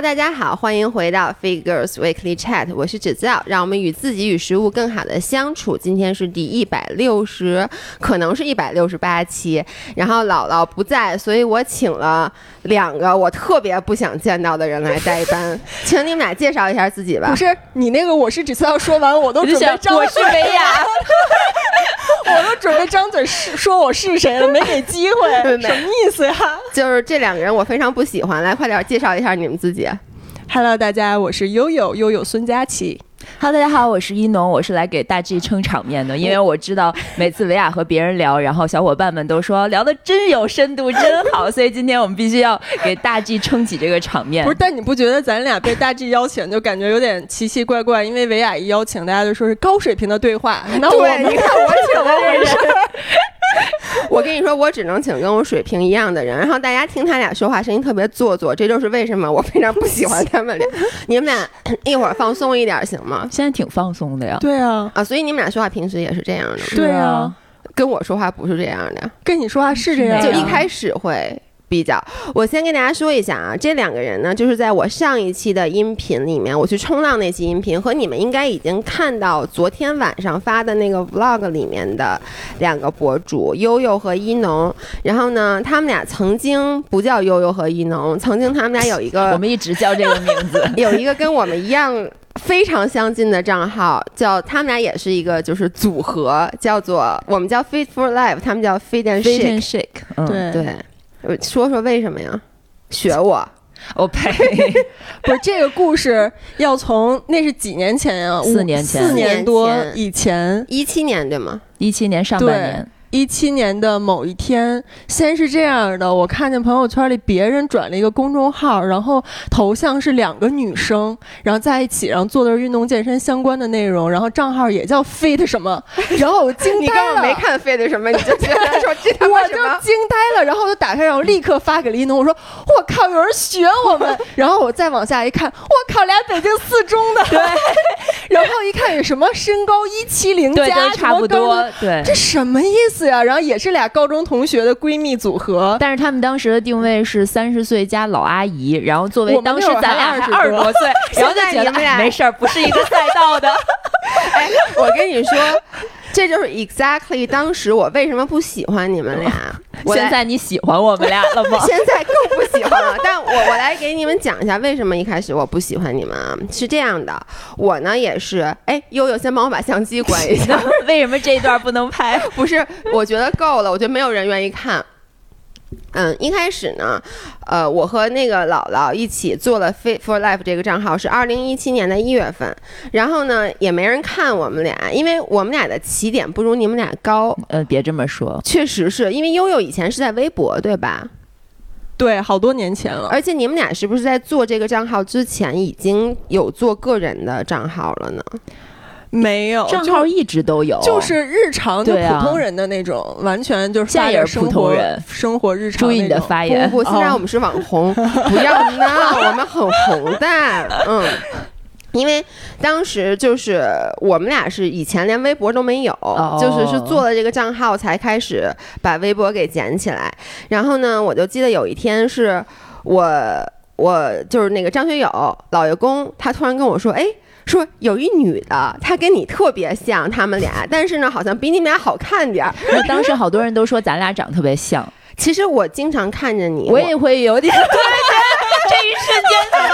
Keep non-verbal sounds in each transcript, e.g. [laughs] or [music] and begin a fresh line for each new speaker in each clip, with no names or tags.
大家好，欢迎回到 Figures Weekly Chat，我是芷造，让我们与自己与食物更好的相处。今天是第一百六十，可能是一百六十八期。然后姥姥不在，所以我请了两个我特别不想见到的人来代班，[laughs] 请你们俩介绍一下自己吧。
不是你那个，我是只需要说完，我都准备张，
我是维亚，[laughs]
我都准备张嘴是说我是谁了，没给机会，[laughs] 什么意思呀？
就是这两个人我非常不喜欢，来快点介绍一下你们自己。
Hello，大家，我是悠悠悠悠孙佳琪。
Hello，大家好，我是一农，我是来给大 G 撑场面的，因为我知道每次维亚和别人聊，然后小伙伴们都说聊的真有深度，真好，所以今天我们必须要给大 G 撑起这个场面。
不是，但你不觉得咱俩被大 G 邀请就感觉有点奇奇怪怪？因为维亚一邀请，大家就说是高水平的对话。那我
你看我请了这人。[laughs] [laughs] 我跟你说，我只能请跟我水平一样的人，然后大家听他俩说话声音特别做作，这就是为什么我非常不喜欢他们俩。[laughs] 你们俩一会儿放松一点行吗？
现在挺放松的呀。
对啊，
啊，所以你们俩说话平时也是这样的。
对啊，
跟我说话不是这样的，
跟你说话是这样，
就一开始会。比较，我先跟大家说一下啊，这两个人呢，就是在我上一期的音频里面，我去冲浪那期音频和你们应该已经看到昨天晚上发的那个 vlog 里面的两个博主悠悠和一农。然后呢，他们俩曾经不叫悠悠和一农，曾经他们俩有一个，[laughs]
我们一直叫这个名字，[laughs]
有一个跟我们一样非常相近的账号，叫他们俩也是一个就是组合，叫做我们叫 Fit for Life，他们叫 Fit and
Shake，
对
对。说说为什么呀？学我，
我呸！[laughs]
不是这个故事要从那是几年前呀？
四年前，
四年多以前，
一七年对吗？
一七年上半年。
一七年的某一天，先是这样的，我看见朋友圈里别人转了一个公众号，然后头像是两个女生，然后在一起，然后做的是运动健身相关的内容，然后账号也叫 fit 什么，[laughs] 然后我惊呆了。
你根本没看 fit 什么，你就觉得说这
我就惊呆了，然后我就打开，然后立刻发给了一农，我说我靠，有人学我们。[laughs] 然后我再往下一看，我靠，俩北京四中的。
对。
然后一看有什么身高一七零加，
差不多。对。
这什么意思？呀，然后也是俩高中同学的闺蜜组合，
但是他们当时的定位是三十岁加老阿姨，然后作为当时咱俩还二十多岁，[laughs] 然后就觉得没事儿，不是一个赛道的。[laughs]
哎，我跟你说，这就是 exactly 当时我为什么不喜欢你们俩。
现在你喜欢我们俩了吗？[laughs]
现在更不喜欢了。但我我来给你们讲一下为什么一开始我不喜欢你们啊？是这样的，我呢也是，哎，悠悠先帮我把相机关一下。[laughs]
为什么这一段不能拍？[laughs]
不是，我觉得够了，我觉得没有人愿意看。嗯，一开始呢，呃，我和那个姥姥一起做了 Fit for Life 这个账号，是二零一七年的一月份。然后呢，也没人看我们俩，因为我们俩的起点不如你们俩高。
呃，别这么说，
确实是因为悠悠以前是在微博，对吧？
对，好多年前了。
而且你们俩是不是在做这个账号之前已经有做个人的账号了呢？
没有
账号一直都有，
就是日常就普通人的那种，完全就是
现在也是普通人
生活日常。
注意你的发言，
不不，现在我们是网红，不要闹，[laughs] 我们很红的。嗯，因为当时就是我们俩是以前连微博都没有，就是是做了这个账号才开始把微博给捡起来。然后呢，我就记得有一天是我我就是那个张学友老爷公，他突然跟我说，哎。说有一女的，她跟你特别像，他们俩，但是呢，好像比你们俩好看点儿。
当时好多人都说咱俩长特别像。
其实我经常看着你，
我也会有点。[laughs] 这一瞬间怎么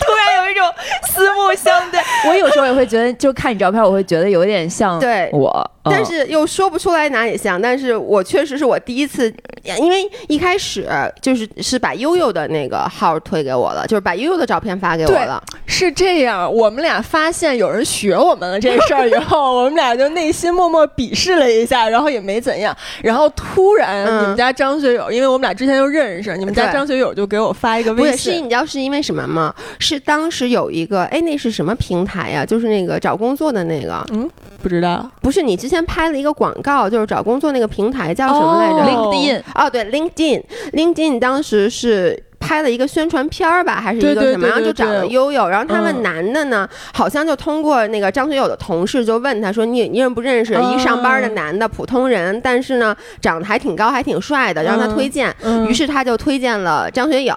突然有一种四目相对？[laughs] 我有时候也会觉得，就看你照片，我会觉得有点像
对
我。
但是又说不出来哪里像，但是我确实是我第一次，因为一开始就是是把悠悠的那个号推给我了，就是把悠悠的照片发给我了。
是这样，我们俩发现有人学我们了这事儿以后，我们俩就内心默默鄙视了一下，然后也没怎样。然后突然你们家张学友，因为我们俩之前就认识，你们家张学友就给我发一个微信。
不是，你知道是因为什么吗？是当时有一个，哎，那是什么平台呀？就是那个找工作的那个，
嗯。不知道，
不是你之前拍了一个广告，就是找工作那个平台叫什么来着
？LinkedIn。
哦，对，LinkedIn，LinkedIn 当时是。拍了一个宣传片儿吧，还是一个什么，然后就找了悠悠，然后他们男的呢，好像就通过那个张学友的同事就问他说：“你你认不认识一上班的男的普通人，但是呢长得还挺高还挺帅的，让他推荐。”于是他就推荐了张学友。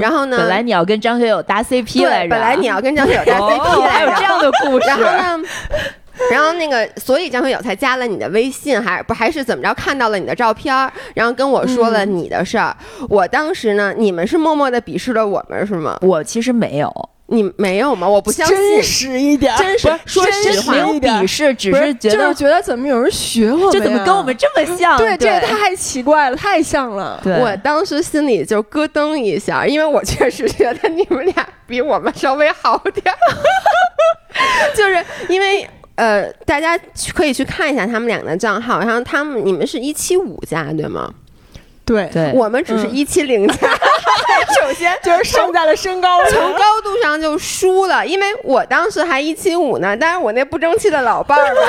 然后呢，
本来你要跟张学友搭 CP 来着，
本来你要跟张学友搭 CP
来着，还有这样的故事。
然后呢？然后那个，所以张学友才加了你的微信，还不还是怎么着？看到了你的照片，然后跟我说了你的事儿。我当时呢，你们是默默的鄙视了我们，是吗？
我其实没有，
你没有吗？我不相信，
真实一点，
真实，说实话，
没有鄙视，只是觉得
就是觉得怎么有人学我，
这怎么跟我们这么像？
对，这太奇怪了，太像了。
我当时心里就咯噔一下，因为我确实觉得你们俩比我们稍微好点儿，[laughs] 就是因为。呃，大家可以去看一下他们俩的账号，然后他们你们是一七五加对吗？
对，
对，
我们只是一七零加。[laughs] 首先 [laughs]
就是剩下了身高，
从高度上就输了，因为我当时还一七五呢，但是我那不争气的老伴儿吧，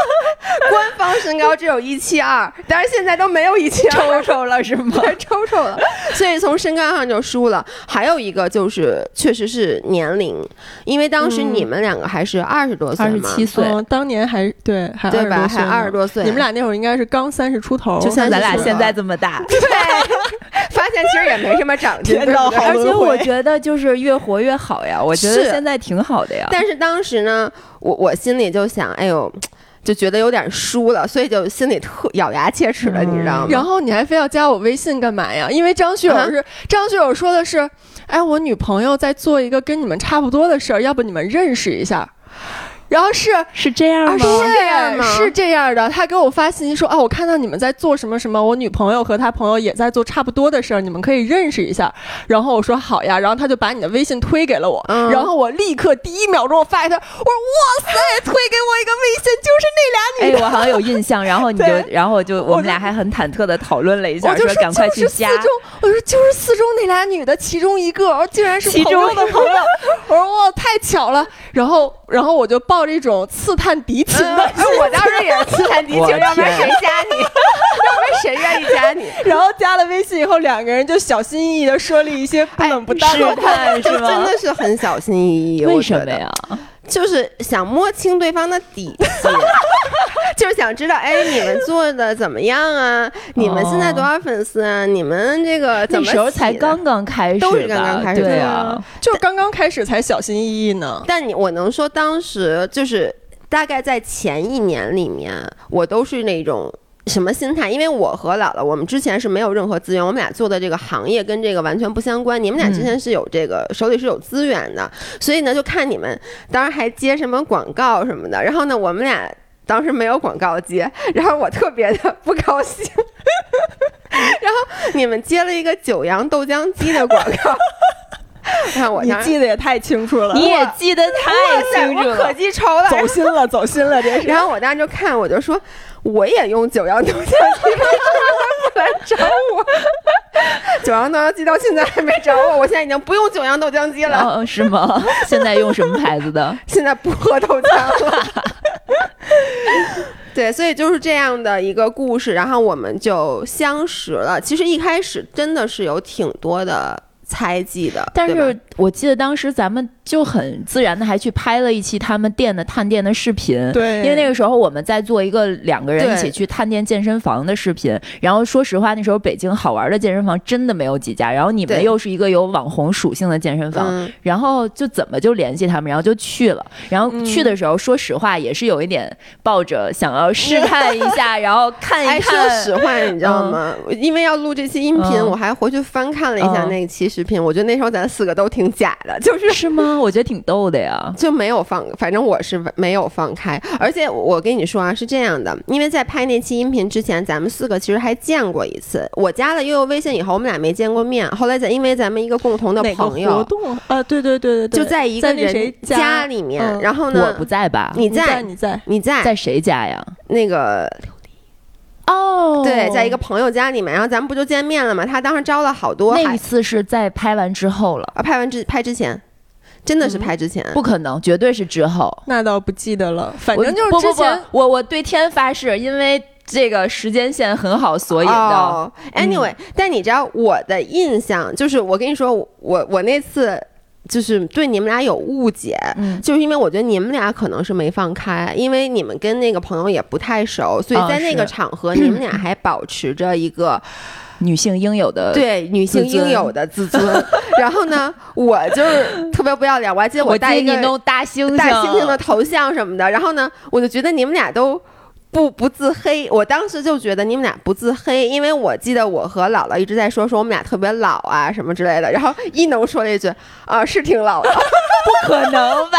[laughs] 官方身高只有一七二，但是现在都没有一七
二，抽抽了是吗？[laughs]
抽抽了，所以从身高上就输了。还有一个就是，确实是年龄，因为当时你们两个还是二十多岁，
二十七岁，
当年还对，还
对吧？还二十多岁，
你们俩那会儿应该是刚三十出头，
就像咱俩现在这么大。[laughs]
对，发现其实也没什么长进，
而且我觉得就是越活越好呀。我觉得现在挺好的呀。
但是当时呢，我我心里就想，哎呦，就觉得有点输了，所以就心里特咬牙切齿的，你知道吗？
然后你还非要加我微信干嘛呀？因为张学友是张学友说的是，哎，我女朋友在做一个跟你们差不多的事儿，要不你们认识一下。然后是
是这样吗？
是这样吗？是这样的。他给我发信息说：“啊，我看到你们在做什么什么，我女朋友和他朋友也在做差不多的事儿，你们可以认识一下。”然后我说：“好呀。”然后他就把你的微信推给了我。然后我立刻第一秒钟我发给他，我说：“哇塞，推给我一个微信，就是那俩女
的。”哎，我好像有印象。然后你就，然后我就我们俩还很忐忑的讨论了一下，
说
赶快去加。
我说：“就是四中那俩女的其中一个，竟然是朋友的朋友。”我说：“哇，太巧了。”然后，然后我就抱着一种刺。探敌情的，
我当时也是刺探敌情，要不然谁加你？[laughs] 要不然谁愿意加你？
然后加了微信以后，两个人就小心翼翼的说了一些不冷不淡
的话，是
吗？真的是很小心翼翼。
为什么呀？
就是想摸清对方的底细，就是想知道，哎，你们做的怎么样啊？你们现在多少粉丝啊？你们这个那
时候才刚刚开始，
都是刚刚开始，
对啊，
就刚刚开始才小心翼翼呢。
但你我能说，当时就是。大概在前一年里面，我都是那种什么心态？因为我和姥姥，我们之前是没有任何资源，我们俩做的这个行业跟这个完全不相关。你们俩之前是有这个手里是有资源的，所以呢，就看你们当时还接什么广告什么的。然后呢，我们俩当时没有广告接，然后我特别的不高兴。[laughs] 然后你们接了一个九阳豆浆机的广告。看我，
你记得也太清楚了，
你也记得太清楚了，
可记仇了，
走心了，走心了，这是。[laughs]
然后我当时就看，我就说，我也用九阳豆浆机，不来找我。九阳豆浆机到现在还没找我，我现在已经不用九阳豆浆机了。
嗯，是吗？现在用什么牌子的？[laughs]
现在不喝豆浆了。[laughs] 对，所以就是这样的一个故事，然后我们就相识了。其实一开始真的是有挺多的。猜忌的，
但是我记得当时咱们就很自然的还去拍了一期他们店的探店的视频，
对，
因为那个时候我们在做一个两个人一起去探店健身房的视频，然后说实话那时候北京好玩的健身房真的没有几家，然后你们又是一个有网红属性的健身房，然后就怎么就联系他们，然后就去了，然后去的时候说实话也是有一点抱着想要试探一下，然后看一看。
说实话 [laughs] 你知道吗？因为要录这期音频，我还回去翻看了一下那期。视频，我觉得那时候咱四个都挺假的，就是
是吗？我觉得挺逗的呀，
就没有放，反正我是没有放开。而且我跟你说啊，是这样的，因为在拍那期音频之前，咱们四个其实还见过一次。我加了悠悠微信以后，我们俩没见过面。后来在因为咱们一个共同的朋友
活动啊，对对对对
对，就在一个人家里面。然后呢，
我不在吧？
你
在，你在，
你在，
在谁家呀？
那个。
哦，
对，在一个朋友家里面，然后咱们不就见面了吗？他当时招了好多。
那一次是在拍完之后了
啊，拍完之拍之前，真的是拍之前，
不可能，绝对是之后。
那倒不记得了，反正就是之前。
我我对天发誓，因为。这个时间线很好索引的。
Anyway，但你知道我的印象就是，我跟你说，我我那次。就是对你们俩有误解，嗯，就是因为我觉得你们俩可能是没放开，因为你们跟那个朋友也不太熟，所以在那个场合，你们俩还保持着一个
女性应有的
对女性应有的自尊。[laughs] 然后呢，我就是特别不要脸，我还记得
我
带一个
大猩猩
大猩猩的头像什么的。然后呢，我就觉得你们俩都。不不自黑，我当时就觉得你们俩不自黑，因为我记得我和姥姥一直在说说我们俩特别老啊什么之类的，然后一农说了一句啊是挺老的，[laughs]
不可能吧？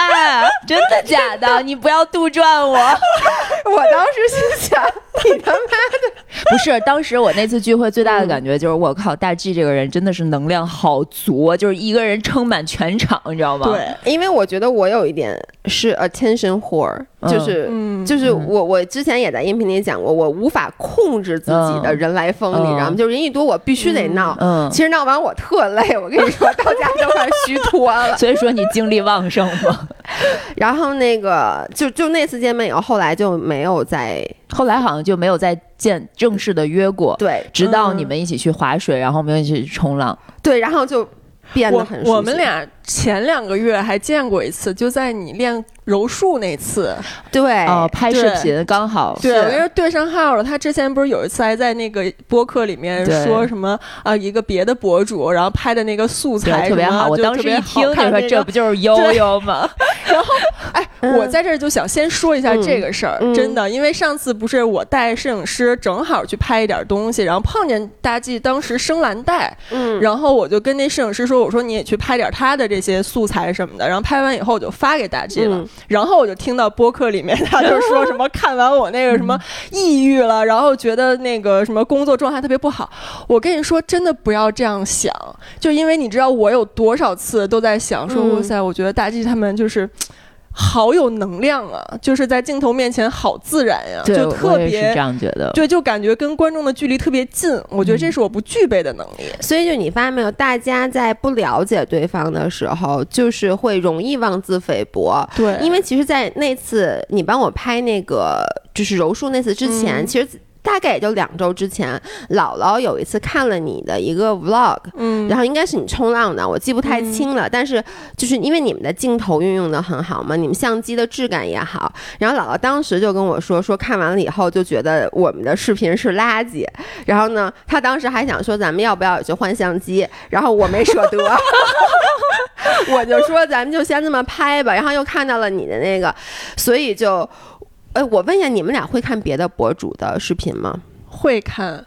真的假的？你不要杜撰我！[laughs]
我当时心想你他妈的 [laughs]
不是，当时我那次聚会最大的感觉就是我靠，大 G 这个人真的是能量好足，就是一个人撑满全场，你知道吗？
对，因为我觉得我有一点是 attention whore。就是，就是我我之前也在音频里讲过，我无法控制自己的人来疯，你知道吗？就人一多，我必须得闹。嗯，其实闹完我特累，我跟你说，到家都快虚脱了。
所以说你精力旺盛吗？[laughs]
然后那个就就那次见面以后，后来就没有再，
后来好像就没有再见正式的约过。
对，
直到你们一起去划水，然后我们一起去冲浪。
对，然后就变得很。
我们俩前两个月还见过一次，就在你练。柔术那次，
对，
哦，拍视频刚好，
对，因为对上号了。他之前不是有一次还在那个播客里面说什么啊，一个别的博主，然后拍的那个素材
特别好。我当时一听，你说这不就是悠悠吗？[laughs]
然后，哎，我在这儿就想先说一下这个事儿，真的，因为上次不是我带摄影师正好去拍一点东西，然后碰见大 G 当时生蓝带，嗯，然后我就跟那摄影师说，我说你也去拍点他的这些素材什么的，然后拍完以后我就发给大 G 了。然后我就听到播客里面，他就说什么看完我那个什么 [laughs] 抑郁了，然后觉得那个什么工作状态特别不好。我跟你说，真的不要这样想，就因为你知道我有多少次都在想说，哇塞，我觉得大 G 他们就是。好有能量啊！就是在镜头面前好自然呀，就特别
这样觉得。
对，就感觉跟观众的距离特别近。我觉得这是我不具备的能力。
所以，就你发现没有，大家在不了解对方的时候，就是会容易妄自菲薄。
对，
因为其实，在那次你帮我拍那个就是柔术那次之前，其实。大概也就两周之前，姥姥有一次看了你的一个 vlog，嗯，然后应该是你冲浪的，我记不太清了。但是就是因为你们的镜头运用的很好嘛，你们相机的质感也好。然后姥姥当时就跟我说，说看完了以后就觉得我们的视频是垃圾。然后呢，她当时还想说咱们要不要去换相机，然后我没舍得，[laughs] 我就说咱们就先这么拍吧。然后又看到了你的那个，所以就。哎，我问一下，你们俩会看别的博主的视频吗？
会看，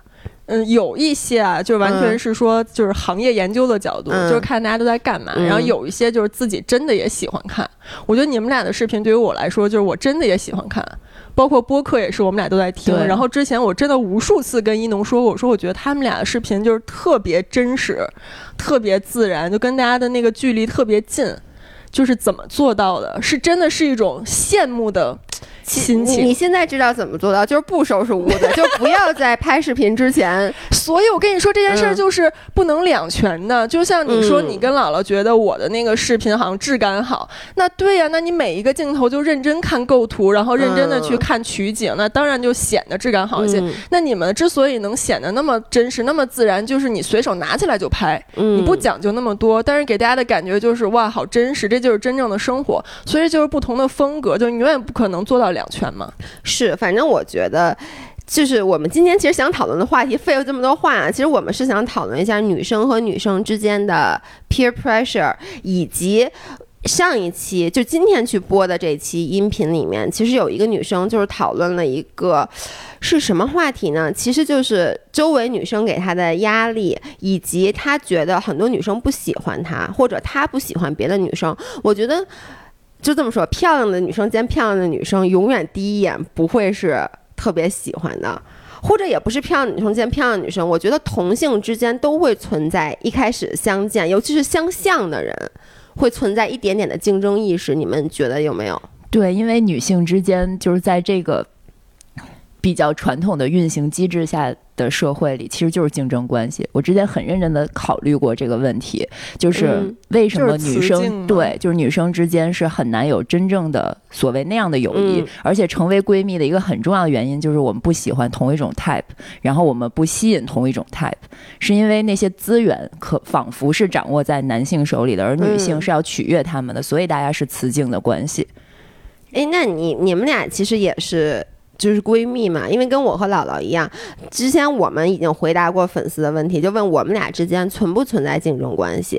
嗯，有一些啊，就完全是说，就是行业研究的角度，就是看大家都在干嘛。然后有一些就是自己真的也喜欢看。我觉得你们俩的视频对于我来说，就是我真的也喜欢看，包括播客也是，我们俩都在听。然后之前我真的无数次跟一农说过，我说我觉得他们俩的视频就是特别真实，特别自然，就跟大家的那个距离特别近。就是怎么做到的？是真的是一种羡慕的。心情，
你现在知道怎么做到，就是不收拾屋子，[laughs] 就不要在拍视频之前。[laughs]
所以我跟你说这件事儿就是不能两全的。就像你说，你跟姥姥觉得我的那个视频好像质感好，那对呀，那你每一个镜头就认真看构图，然后认真的去看取景，那当然就显得质感好一些。那你们之所以能显得那么真实、那么自然，就是你随手拿起来就拍，你不讲究那么多，但是给大家的感觉就是哇，好真实，这就是真正的生活。所以就是不同的风格，就你永远不可能做到两。两全吗？
是，反正我觉得，就是我们今天其实想讨论的话题，费了这么多话。其实我们是想讨论一下女生和女生之间的 peer pressure，以及上一期就今天去播的这期音频里面，其实有一个女生就是讨论了一个是什么话题呢？其实就是周围女生给她的压力，以及她觉得很多女生不喜欢她，或者她不喜欢别的女生。我觉得。就这么说，漂亮的女生见漂亮的女生，永远第一眼不会是特别喜欢的，或者也不是漂亮女生见漂亮女生。我觉得同性之间都会存在一开始相见，尤其是相像的人，会存在一点点的竞争意识。你们觉得有没有？
对，因为女性之间就是在这个比较传统的运行机制下的社会里，其实就是竞争关系。我之前很认真的考虑过这个问题，就是为什么女生对，就是女生之间是很难有真正的所谓那样的友谊，而且成为闺蜜的一个很重要的原因就是我们不喜欢同一种 type，然后我们不吸引同一种 type，是因为那些资源可仿佛是掌握在男性手里的，而女性是要取悦他们的，所以大家是雌竞的关系。
哎，那你你们俩其实也是。就是闺蜜嘛，因为跟我和姥姥一样，之前我们已经回答过粉丝的问题，就问我们俩之间存不存在竞争关系，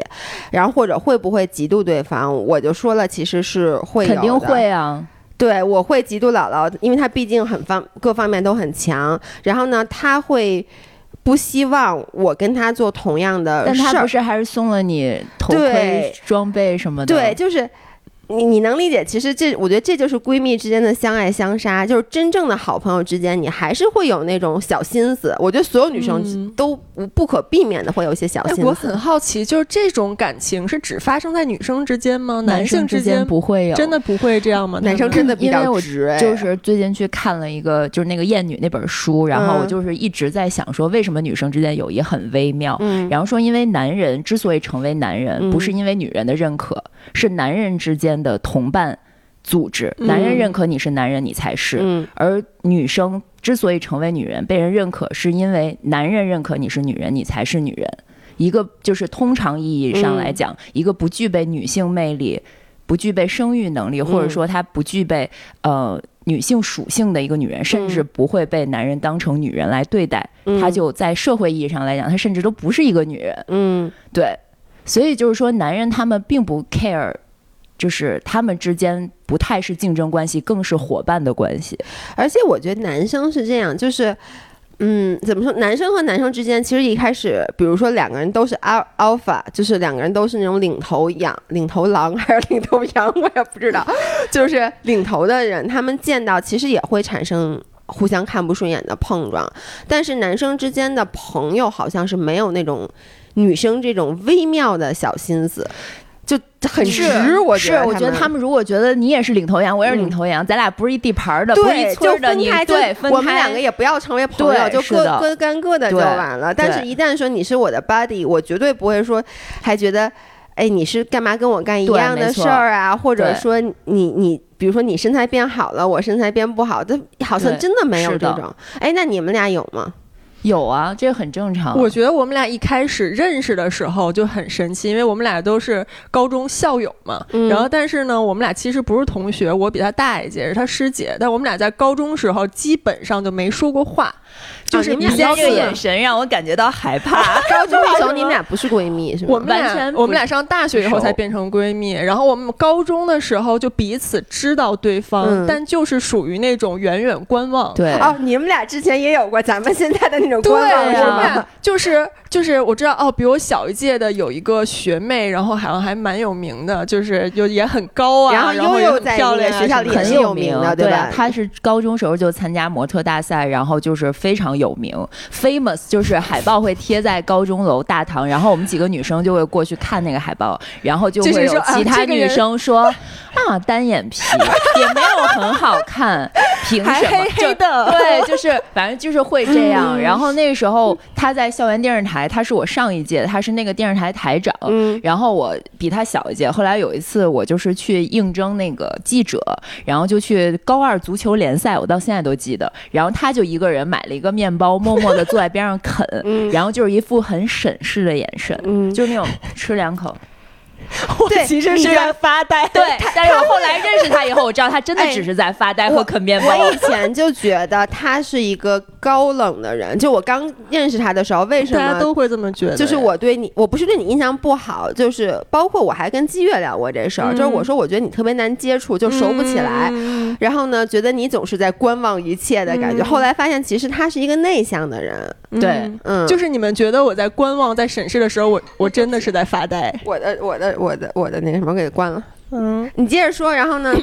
然后或者会不会嫉妒对方，我就说了，其实是会
肯定会啊，
对我会嫉妒姥姥，因为她毕竟很方各方面都很强，然后呢，她会不希望我跟她做同样的，
但她不是还是送了你头盔、装备什么
的，对，就是。你你能理解？其实这，我觉得这就是闺蜜之间的相爱相杀。就是真正的好朋友之间，你还是会有那种小心思。我觉得所有女生都不不可避免的会有一些小心思。
我很好奇，就是这种感情是只发生在女生之间吗？男
生
之
间不会有，
真的不会这样吗？
男生真的比较直。
就是最近去看了一个，就是那个《艳女》那本书，然后我就是一直在想说，为什么女生之间友谊很微妙？嗯，然后说，因为男人之所以成为男人，不是因为女人的认可，是男人之间的同伴。组织，男人认可你是男人，你才是；而女生之所以成为女人，被人认可，是因为男人认可你是女人，你才是女人。一个就是通常意义上来讲，一个不具备女性魅力、不具备生育能力，或者说她不具备呃女性属性的一个女人，甚至不会被男人当成女人来对待。她就在社会意义上来讲，她甚至都不是一个女人。
嗯，
对。所以就是说，男人他们并不 care。就是他们之间不太是竞争关系，更是伙伴的关系。
而且我觉得男生是这样，就是，嗯，怎么说？男生和男生之间，其实一开始，比如说两个人都是 alpha，就是两个人都是那种领头羊、领头狼还是领头羊，我也不知道。[laughs] 就是领头的人，他们见到其实也会产生互相看不顺眼的碰撞。但是男生之间的朋友好像是没有那种女生这种微妙的小心思。就很直，我
是我觉得他们如果觉得你也是领头羊，我也是领头羊，咱俩不是一地盘的，
不
是一村的，
你
对，
我们两个也不要成为朋友，就各各干各的就完了。但是，一旦说你是我的 buddy，我绝对不会说还觉得，哎，你是干嘛跟我干一样的事儿啊？或者说你你，比如说你身材变好了，我身材变不好，这好像真的没有这种。哎，那你们俩有吗？
有啊，这个很正常。
我觉得我们俩一开始认识的时候就很神奇，因为我们俩都是高中校友嘛。然后，但是呢，我们俩其实不是同学，我比他大一届，是他师姐。但我们俩在高中时候基本上就没说过话。就是
你们俩这个眼神让我感觉到害怕。[laughs]
高中的时候 [laughs] 你们俩不是闺蜜是吗？
我们俩我们俩上大学以后才变成闺蜜。然后我们高中的时候就彼此知道对方，但就是属于那种远远观望。
对
哦，你们俩之前也有过咱们现在的那种观望是
吧？就是就是我知道哦，比我小一届的有一个学妹，然后好像还蛮有名的，就是就也很高啊，
然后
又
在
漂亮，
学校里
很
有
名
的，对吧？
她是高中时候就参加模特大赛，然后就是非常。有名，famous 就是海报会贴在高中楼大堂，然后我们几个女生就会过去看那个海报，然后就会有其他女生说啊单眼皮也没有很好看，凭什么？
黑黑的，
对，就是反正就是会这样。然后那个时候他在校园电视台，他是我上一届，他是那个电视台台长，然后我比他小一届。后来有一次我就是去应征那个记者，然后就去高二足球联赛，我到现在都记得。然后他就一个人买了一个面。包默默的坐在边上啃，然后就是一副很审视的眼神，就是那种吃两口。[laughs]
我其实是在发呆，
对。[laughs] 但是我后来认识他以后，我知道他真的只是在发呆和啃面包。
我以 [laughs] 前就觉得他是一个高冷的人，就我刚认识他的时候，为什么
大家都会这么觉得？
就是我对你，我不是对你印象不好，就是包括我还跟季月聊过这事儿，就是我说我觉得你特别难接触，就熟不起来。然后呢，觉得你总是在观望一切的感觉。后来发现，其实他是一个内向的人。
对，
嗯，
就是你们觉得我在观望、在审视的时候，我我真的是在发呆。
我的，我的。我的我的那什么给关了，嗯，你接着说，然后呢？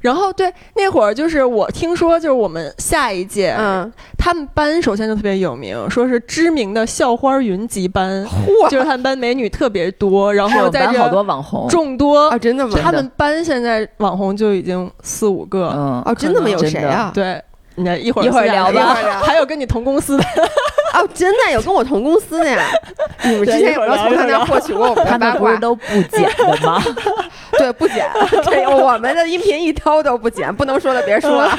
然后对那会儿就是我听说，就是我们下一届，嗯，他们班首先就特别有名，说是知名的校花云集班，就是他们班美女特别多，然后在这
好多网红
众多
啊，真的吗？
他们班现在网红就已经四五个，
嗯，
哦，真的吗？有谁啊？
对。那一会儿
一会儿聊吧。
还有跟你同公司的 [laughs]
哦，真的有跟我同公司的呀？[laughs] 你们之前有没有从他那获取过我们的八卦？
都不剪的吗？[laughs]
对，不剪。[laughs] 这我们的音频一刀都不剪，不能说的别说了，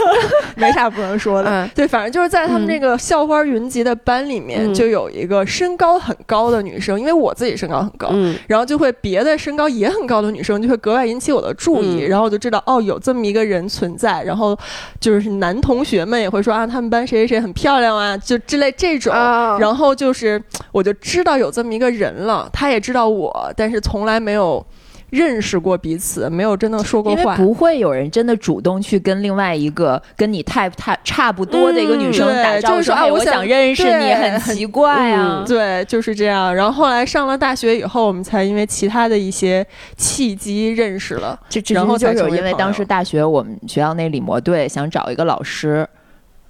没啥不能说的。对，反正就是在他们那个校花云集的班里面，就有一个身高很高的女生，因为我自己身高很高，然后就会别的身高也很高的女生就会格外引起我的注意，然后我就知道哦，有这么一个人存在。然后就是男同学们也会说啊，他们班谁谁谁很漂亮啊，就之类这种。然后就是我就知道有这么一个人了，他也知道我，但是从来没有。认识过彼此，没有真的说过话。
不会有人真的主动去跟另外一个跟你 type 差差不多的一个女生打招呼说：“哎，我想认识你。”很奇怪啊。
对，就是这样。然后后来上了大学以后，我们才因为其他的一些契机认识了。然后
就是因为当时大学我们学校那理模队想找一个老师。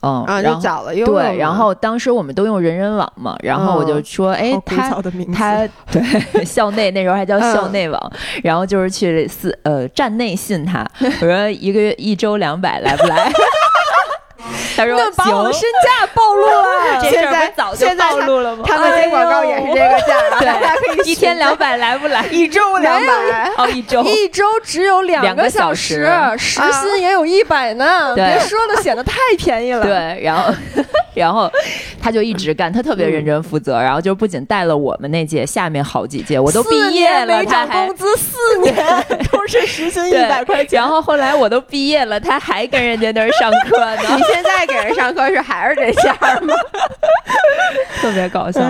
嗯，然后
找了
对，然后当时我们都用人人网嘛，然后我就说，哎，他他 [laughs] 对校内那时候还叫校内网，然后就是去私呃站内信他，我说一个月一周两百来不来？[laughs] 他说：“
把我的身价暴露了，[laughs]
现在早就暴露了吗？
他们接广告也是这个价，大家可
以一天两百来不来？
一周两百
哦，一周 [laughs]
一周只有两个小时，时薪也有一百呢。别说了，显得太便宜了。[laughs]
对，然后然后他就一直干，他特别认真负责，然后就不仅带了我们那届，下面好几届我都毕业了，
没涨工资四年都是时薪一百块钱。
然后后来我都毕业了，他还跟人家那儿上课呢。
你现在给人上课是还是这样吗？[laughs]
特别搞笑。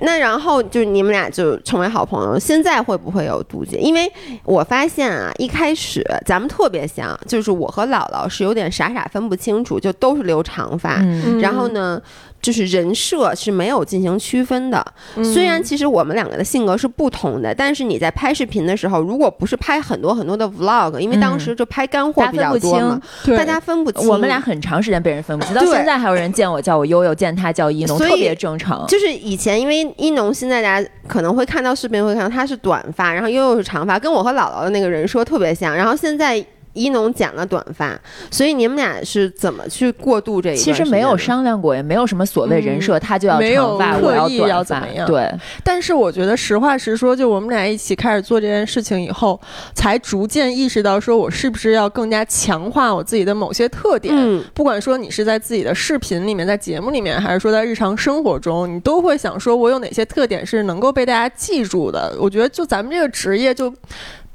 那然后就你们俩就成为好朋友，现在会不会有妒忌？因为我发现啊，一开始咱们特别像，就是我和姥姥是有点傻傻分不清楚，就都是留长发，然后呢。就是人设是没有进行区分的，虽然其实我们两个的性格是不同的，但是你在拍视频的时候，如果不是拍很多很多的 vlog，因为当时就拍干货比较多嘛，大家分不清。
我们俩很长时间被人分不清，到现在还有人见我叫我悠悠，见他叫一农，特别正常。
就是以前因为一农，现在大家可能会看到视频会看到他是短发，然后悠悠是长发，跟我和姥姥的那个人设特别像。然后现在。一农剪了短发，所以你们俩是怎么去过渡这一？
其实没有商量过，也没有什么所谓人设，他就要长发，我
要
短
发。
对，
但是我觉得实话实说，就我们俩一起开始做这件事情以后，才逐渐意识到，说我是不是要更加强化我自己的某些特点。嗯，不管说你是在自己的视频里面，在节目里面，还是说在日常生活中，你都会想说，我有哪些特点是能够被大家记住的？我觉得，就咱们这个职业就。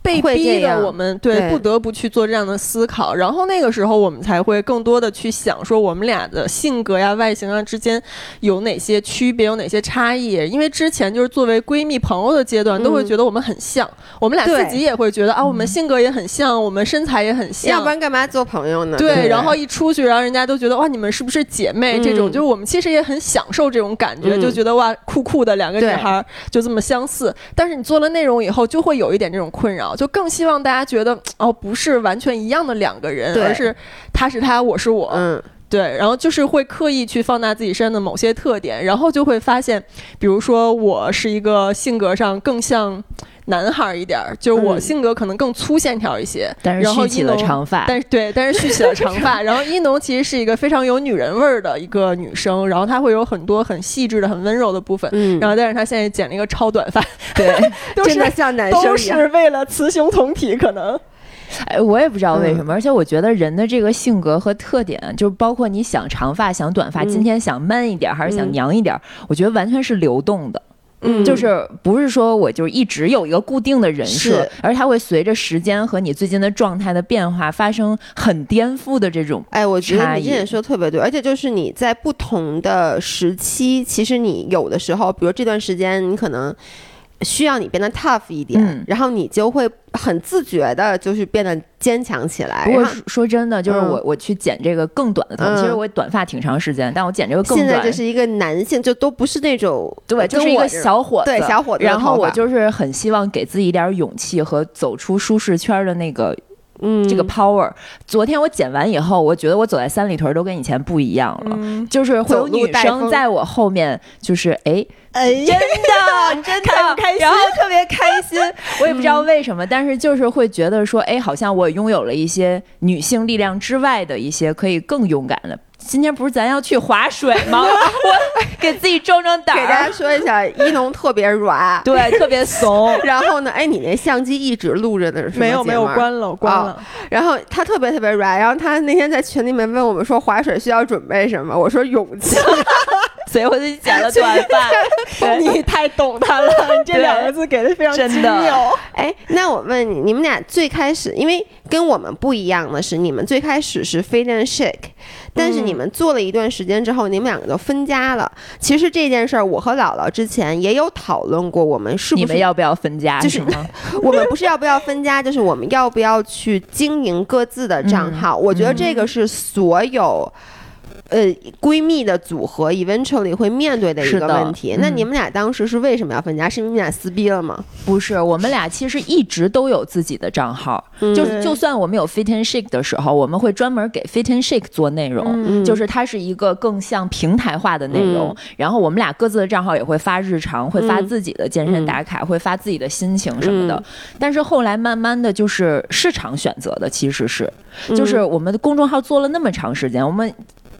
被逼的，我们对不得不去做这样的思考，然后那个时候我们才会更多的去想说我们俩的性格呀、外形啊之间有哪些区别，有哪些差异。因为之前就是作为闺蜜朋友的阶段，都会觉得我们很像，我们俩自己也会觉得啊，我们性格也很像，我们身材也很像，
要不然干嘛做朋友呢？
对，然后一出去，然后人家都觉得哇，你们是不是姐妹？这种就是我们其实也很享受这种感觉，就觉得哇，酷酷的两个女孩就这么相似。但是你做了内容以后，就会有一点这种困扰。就更希望大家觉得哦，不是完全一样的两个人，而是他是他，我是我，嗯，对，然后就是会刻意去放大自己身上的某些特点，然后就会发现，比如说我是一个性格上更像。男孩一点儿，就是我性格可能更粗线条一些，
但是蓄起了长发，
但是对，但是蓄起了长发。[laughs] 然后一农其实是一个非常有女人味儿的一个女生，然后她会有很多很细致的、很温柔的部分。嗯，然后但是她现在剪了一个超短发，
对，[laughs] 真的像男生
都是为了雌雄同体，可能。
哎，我也不知道为什么，而且我觉得人的这个性格和特点，就是包括你想长发、想短发，今天想 man 一点还是想娘一点，我觉得完全是流动的。嗯，就是不是说我就一直有一个固定的人设，而它会随着时间和你最近的状态的变化发生很颠覆的这种。
哎，我觉得你这点说的特别对，而且就是你在不同的时期，其实你有的时候，比如这段时间你可能。需要你变得 tough 一点，然后你就会很自觉的，就是变得坚强起来。
不过说真的，就是我我去剪这个更短的头，其实我短发挺长时间，但我剪这个更短。
现在就是一个男性，就都不是那种
对，就是一个小伙子，
对小伙子。
然后我就是很希望给自己一点勇气和走出舒适圈的那个。嗯，这个 power，昨天我剪完以后，我觉得我走在三里屯都跟以前不一样了，就是会有女生在我后面，就是哎，哎。真的真的，[laughs] 然后特别开心，[laughs] 我也不知道为什么，但是就是会觉得说，哎，好像我拥有了一些女性力量之外的一些可以更勇敢的。今天不是咱要去划水吗？[laughs] 我给自己壮壮胆儿。
给大家说一下，一农特别软，
对，特别怂。[laughs]
然后呢，哎，你那相机一直录着的是
没有没有关了，关了。
然后他特别特别软，然后他那天在群里面问我们说划水需要准备什么，我说勇气。[laughs]
所以我就剪了短发，[laughs]
你太懂他了，你这两个字给的非常精妙。
哎，那我问你，你们俩最开始，因为跟我们不一样的是，你们最开始是 fit and shake，但是你们做了一段时间之后，你们两个就分家了。其实这件事儿，我和姥姥之前也有讨论过，我们是不是
你们要不要分家？
就是 [laughs] 我们不是要不要分家，就是我们要不要去经营各自的账号？我觉得这个是所有。呃，闺蜜的组合 eventually 会面对的一个问题。那你们俩当时是为什么要分家？是因为你俩撕逼了吗？
不是，我们俩其实一直都有自己的账号。就是就算我们有 Fit and Shake 的时候，我们会专门给 Fit and Shake 做内容，就是它是一个更像平台化的内容。然后我们俩各自的账号也会发日常，会发自己的健身打卡，会发自己的心情什么的。但是后来慢慢的就是市场选择的，其实是，就是我们的公众号做了那么长时间，我们。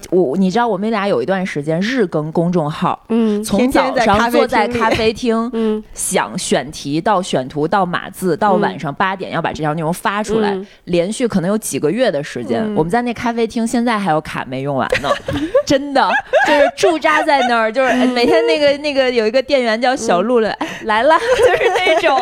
我你知道我们俩有一段时间日更公众号，
嗯，
从早上坐在咖啡厅，[laughs] 嗯，想选题到选图到码字，到晚上八点要把这条内容发出来，连续可能有几个月的时间，我们在那咖啡厅现在还有卡没用完呢，[laughs] 真的就是驻扎在那儿，就是每天那个 [laughs] 那个有一个店员叫小鹿了，来了，就是那种，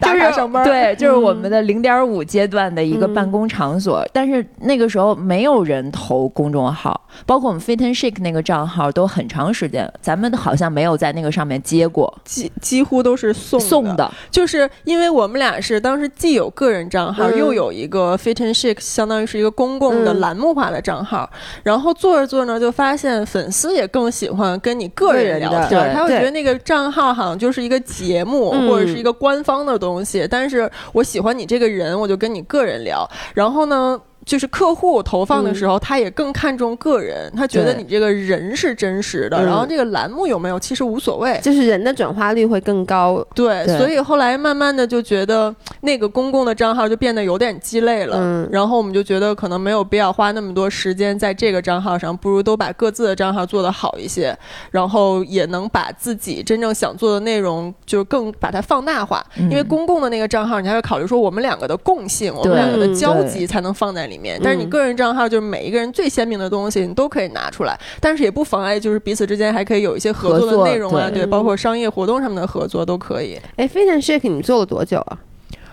就是对，就是我们的零点五阶段的一个办公场所，但是那个时候没有人投公众号。包括我们 Fit and Shake 那个账号都很长时间，咱们好像没有在那个上面接过，
几几乎都是送
送的。
就是因为我们俩是当时既有个人账号，又有一个 Fit and Shake，相当于是一个公共的栏目化的账号。然后做着做着呢，就发现粉丝也更喜欢跟你个人聊天，他会觉得那个账号好像就是一个节目或者是一个官方的东西。但是我喜欢你这个人，我就跟你个人聊。然后呢？就是客户投放的时候，他也更看重个人，他觉得你这个人是真实的，然后这个栏目有没有其实无所谓，
就是人的转化率会更高。
对，所以后来慢慢的就觉得那个公共的账号就变得有点鸡肋了，嗯，然后我们就觉得可能没有必要花那么多时间在这个账号上，不如都把各自的账号做得好一些，然后也能把自己真正想做的内容就更把它放大化，因为公共的那个账号，你还要考虑说我们两个的共性，我们两个的交集才能放在里。面，但是你个人账号就是每一个人最鲜明的东西，你都可以拿出来，但是也不妨碍就是彼此之间还可以有一些合作的内容啊，对，包括商业活动上面的合作都可以。
哎，Fit and Shake 你做了多久啊？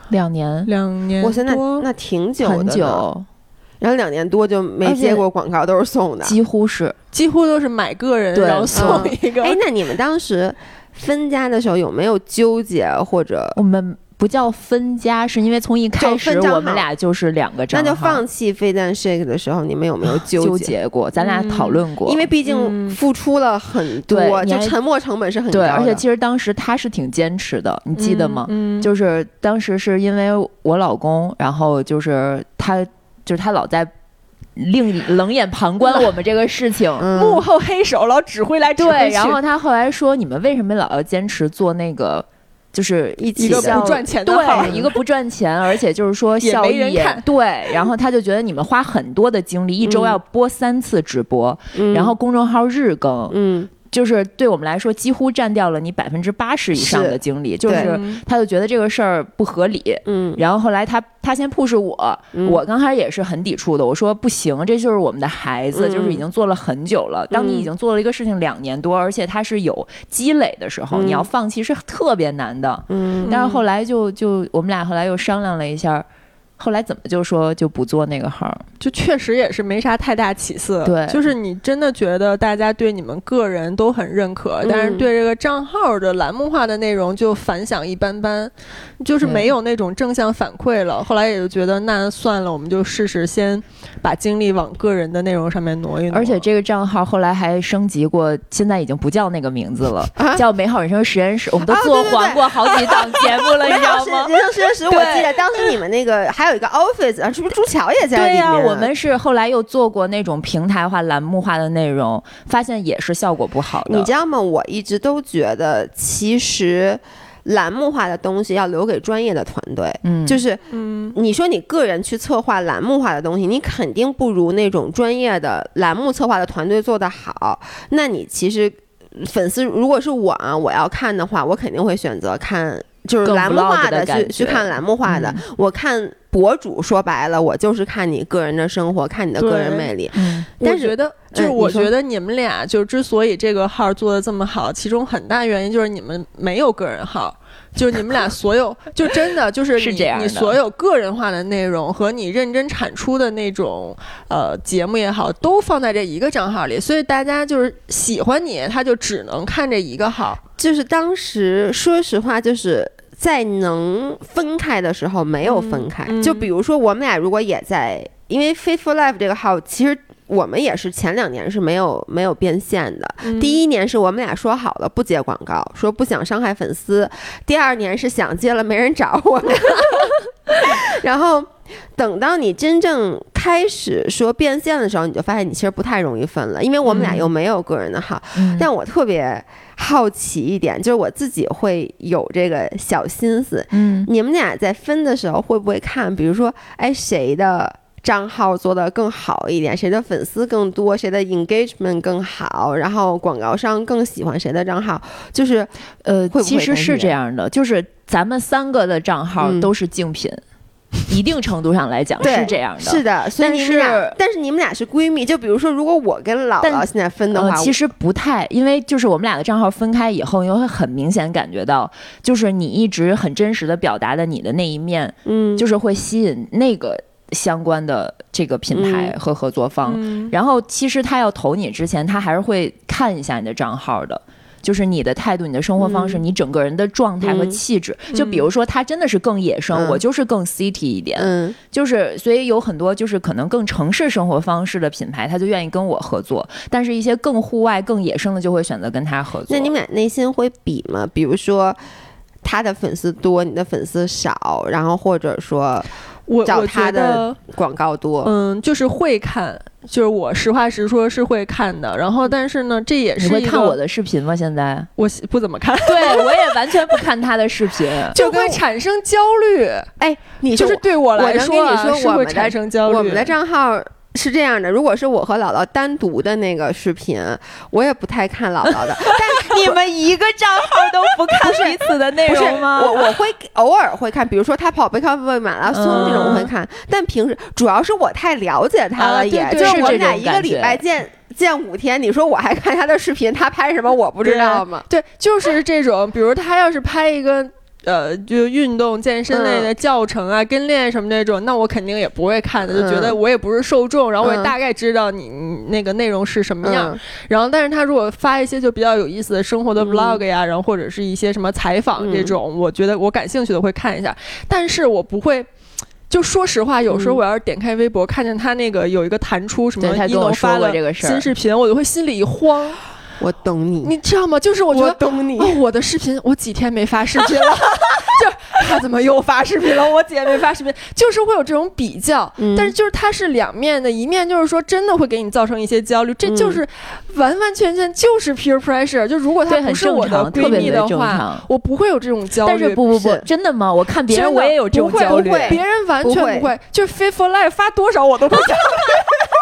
两年，
两年，
我现在那挺久的，
很久。
然后两年多就没接过广告，都是送的，
几乎是，
几乎都是买个人然后送一个。
哎，那你们当时分家的时候有没有纠结或者
我们？不叫分家，是因为从一开始我们俩就是两个账
号。那就放弃飞弹 shake 的时候，你们有没有纠
结过？咱俩讨论过，
因为毕竟付出了很多，就沉没成本是很高的。
对，而且其实当时他是挺坚持的，你记得吗？嗯，就是当时是因为我老公，然后就是他，就是他老在另冷眼旁观我们这个事情，
幕后黑手老指挥来指挥
去。然后他后来说：“ [laughs] 你们为什么老要坚持做那个？”就是
一个不赚钱的
对，一个不赚钱，而且就是说效益
也
对。然后他就觉得你们花很多的精力，一周要播三次直播，然后公众号日更，嗯。就是对我们来说，几乎占掉了你百分之八十以上的精力。就是他就觉得这个事儿不合理。嗯。然后后来他他先 push 我，我刚开始也是很抵触的。我说不行，这就是我们的孩子，就是已经做了很久了。当你已经做了一个事情两年多，而且他是有积累的时候，你要放弃是特别难的。嗯。但是后来就就我们俩后来又商量了一下。后来怎么就说就不做那个号？
就确实也是没啥太大起色。
对，
就是你真的觉得大家对你们个人都很认可，但是对这个账号的栏目化的内容就反响一般般，就是没有那种正向反馈了。后来也就觉得那算了，我们就试试先把精力往个人的内容上面挪一挪。
而且这个账号后来还升级过，现在已经不叫那个名字了，[laughs] 叫美好人生实验室。我们都做黄过好几档节目了，[laughs] 你知道吗？
人生实验室，我记得当时你们那个还有。有一个 office 啊，是不是朱桥也在里面？对
呀，我们是后来又做过那种平台化、栏目化的内容，发现也是效果不好
的。你知道吗？我一直都觉得，其实栏目化的东西要留给专业的团队，
嗯，
就是嗯你说你个人去策划栏目化的东西，你肯定不如那种专业的栏目策划的团队做得好。那你其实粉丝如果是我啊，我要看的话，我肯定会选择看就是栏目化
的
去去看栏目化的。
嗯
我看博主，说白了，我就是看你个人的生活，看你的个人魅力。
嗯
但是
我觉得，就是我觉得你们俩就之所以这个号做的这么好，其中很大原因就是你们没有个人号，就是你们俩所有就真的就是你
是这样
你所有个人化的内容和你认真产出的那种呃节目也好，都放在这一个账号里，所以大家就是喜欢你，他就只能看这一个号。
就是当时说实话，就是在能分开的时候没有分开。
嗯嗯
就比如说我们俩如果也在，因为 Faithful Life 这个号，其实我们也是前两年是没有没有变现的。
嗯
第一年是我们俩说好了不接广告，说不想伤害粉丝；第二年是想接了没人找我们，[laughs] 然后。等到你真正开始说变现的时候，你就发现你其实不太容易分了，因为我们俩
嗯
又没有个人的号。
嗯
但我特别好奇一点，就是我自己会有这个小心思。
嗯
你们俩在分的时候会不会看，比如说，哎，谁的账号做的更好一点，谁的粉丝更多，谁的 engagement 更好，然后广告商更喜欢谁的账号？就是
呃，
会不会
其实是这样的，就是咱们三个的账号
嗯
都是竞品，[laughs] 一定程度上来讲是这样的。
是的，所以
但
你们俩
是，
但是你们俩是闺蜜，就比如说，如果我跟姥姥现在分的话，，
呃其实不太，因为就是我们俩的账号分开以后，你会很明显感觉到，就是你一直很真实的表达的你的那一面，
嗯，
就是会吸引那个相关的这个品牌
嗯
和合作方。
嗯
然后其实他要投你之前，他还是会看一下你的账号的。就是你的态度、你的生活方式、
嗯
你整个人的状态和
嗯
气质。就比如说，他真的是更野生，
嗯
我就是更 city 一点。
嗯
就是所以有很多就是可能更城市生活方式的品牌，他就愿意跟我合作。但是，一些更户外、更野生的，就会选择跟他合作。
那你们俩内心会比吗？比如说。他的粉丝多，你的粉丝少，然后或者说
我我
找他的广告多，
嗯，就是会看，就是我实话实说是会看的。然后，但是呢，这也是一个
会看我的视频吗？现在？
我不怎么看，
对我也完全不看他的视频。
就会产生焦虑。
哎，你
就是对我来
我跟
说啊，
你说我们的
产生焦虑。
我们的账号是这样的，如果是我和姥姥单独的那个视频，我也不太看姥姥的。
但你们一个账号都不看彼此的内容吗？
我我会偶尔会看，比如说他跑背靠背马拉松
嗯
这种我会看，但平时主要是我太了解他了
啊
也，就是我们俩一个礼拜见见五天，你说我还看他的视频，他拍什么我不知道吗？
对，就是这种，比如他要是拍一个。呃，就运动健身类的教程啊、跟练什么那种，那我肯定也不会看的，就觉得
嗯
我也不是受众，然后我也
嗯。
大概知道你你那个内容是什么样。
嗯。
然后，但是他如果发一些就比较有意思的生活的
嗯。
vlog 呀，然后或者是一些什么采访这种，我觉得我感兴趣的会看一下，但是我不会。就说实话，有时候
嗯。
我要是点开微博，看见他那个有一个弹出什么一
跟我说
农发的
过这个
新视频，我就会心里一慌。
我懂你，
你知道吗？就是我觉得
懂你
哦，我的视频我几天没发视频了，[laughs] 就他怎么又发视频了？[laughs] 我姐没发视频，就是会有这种比较。
嗯
但是就是它是两面的，一面就是说真的会给你造成一些焦虑，这
嗯
就是完完全全就是 peer pressure。就如果她
对，很正
不是我的闺蜜的话，我不会有这种焦虑。
但是不不不，真的吗？我看别人我也有这种焦虑
不，会
别人完全
不会
不会，就是 Fit for Life 发多少我都不焦虑，[laughs]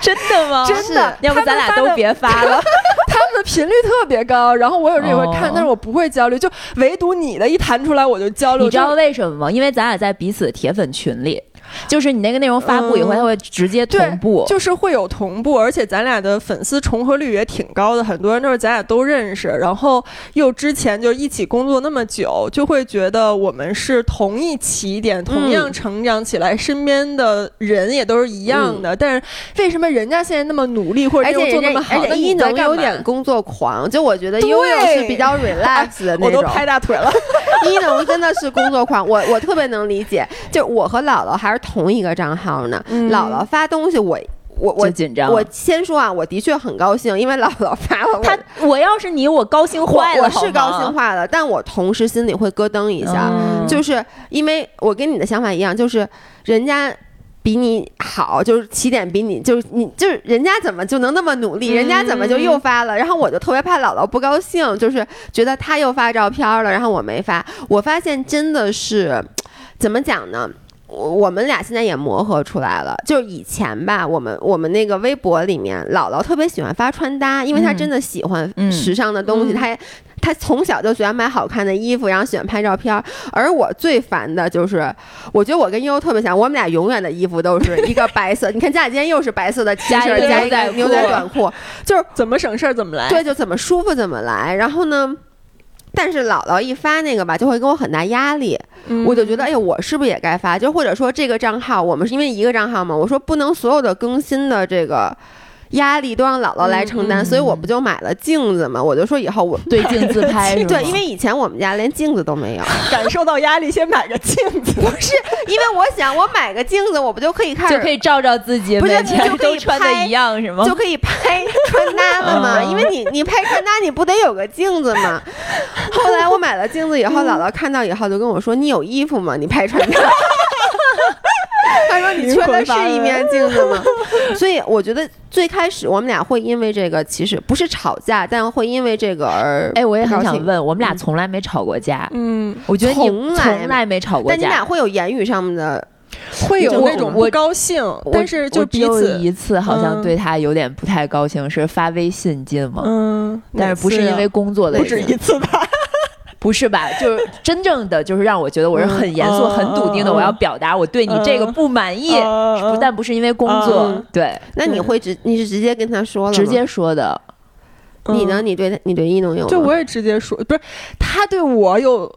真的吗？
真的。
要不咱俩都别发了。[laughs]
他们的频率特别高，然后我有时候也会看，
哦
但是我不会焦虑，就唯独你的一弹出来我就焦虑。
你知道为什么吗？因为咱俩在彼此的铁粉群里，就是你那个内容发布以后，
嗯
它会直接同步。
就是会有同步，而且咱俩的粉丝重合率也挺高的，很多人都是咱俩都认识，然后又之前就一起工作那么久，就会觉得我们是同一起点，同样成长起来，身边的人也都是一样的。但是为什么人家现在那么努力，或者
而且
内容做那么好，那
而且一能有点工作狂，就我觉得
对
悠悠是比较 relax 的那种。
我都拍大腿了。[laughs]
一能真的是工作狂，我我特别能理解。就我和姥姥还是同一个账号呢，
嗯
姥姥发东西我。我我
紧张
我先说啊，我的确很高兴，因为姥姥发了我，
他，我要是你，我高兴坏了。
我是高兴坏了，但我同时心里会咯噔一下，
嗯
就是因为我跟你的想法一样，就是人家比你好，就是起点比你，就是你，就是人家怎么就能那么努力，人家怎么就又发了？然后我就特别怕姥姥不高兴，就是觉得他又发照片了，然后我没发。我发现真的是，怎么讲呢？我我们俩现在也磨合出来了，就是以前吧，我们我们那个微博里面，姥姥特别喜欢发穿搭，因为她真的喜欢时尚的东西，她。她从小就喜欢买好看的衣服，然后喜欢拍照片。而我最烦的就是，我觉得我跟悠悠特别像，我们俩永远的衣服都是一个白色。你看，咱俩今天又是白色的 T 恤加一个牛仔短裤，就是
怎么省事儿怎么来。
对，就怎么舒服怎么来。然后呢，但是姥姥一发那个吧，就会给我很大压力。我就觉得，哎呦，我是不是也该发？就或者说这个账号，我们是因为一个账号嘛，我说不能所有的更新的这个。压力都让姥姥来承担，所以我不就买了镜子嘛？我就说以后我
对镜自拍，[laughs]
对，因为以前我们家连镜子都没有，
感受到压力先买个镜子。
不是，因为我想我买个镜子，我不就可以看，
就可以照照自己，
不是
就
可以
穿的一样是吗？
就可以拍穿搭了嘛？因为你你拍穿搭，你不得有个镜子吗？[laughs] 后来我买了镜子以后，姥姥看到以后就跟我说：“你有衣服吗？你拍穿搭。[laughs] ” [laughs] 他说：“你缺的是一面镜子吗？” [laughs] 所以我觉得最开始我们俩会因为这个，其实不是吵架，但会因为这个而……
哎，我也很想问，我们俩从来没吵过架。嗯，我觉得你从来没吵过架，
但你俩会有言语上面的，
会有那种不高兴，但是就彼此
一次好像对他有点不太高兴，是发微信进吗？嗯，但是不是因为工作的，
不止一次吧。
不是吧？就是真正的，就是让我觉得我是很严肃、很笃定的，我要表达我对你这个不满意，不但不是因为工作，对。
那你会直你是直接跟他说了？
直接说的。
你呢？你对他，你对一农有？
就我也直接说，不是他对我有。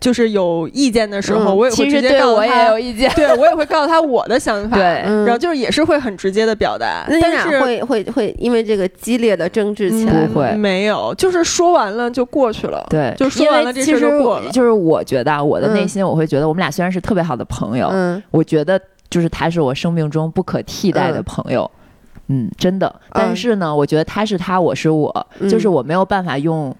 就是有意见的时候，我也会直接告诉
他。有意见，[laughs]
对我也会告诉他我的想法。
对，
然后就是也是会很直接的表达。但是
会会会因为这个激烈的争执起来
不会
没有，就是说完了就过去了。
对，
就说完了这事就过了。
就是我觉得我的内心，我会觉得我们俩虽然是特别好的朋友，嗯，我觉得就是他是我生命中不可替代的朋友，嗯，真的。但是呢，我觉得他是他，我是我，就是我没有办法用。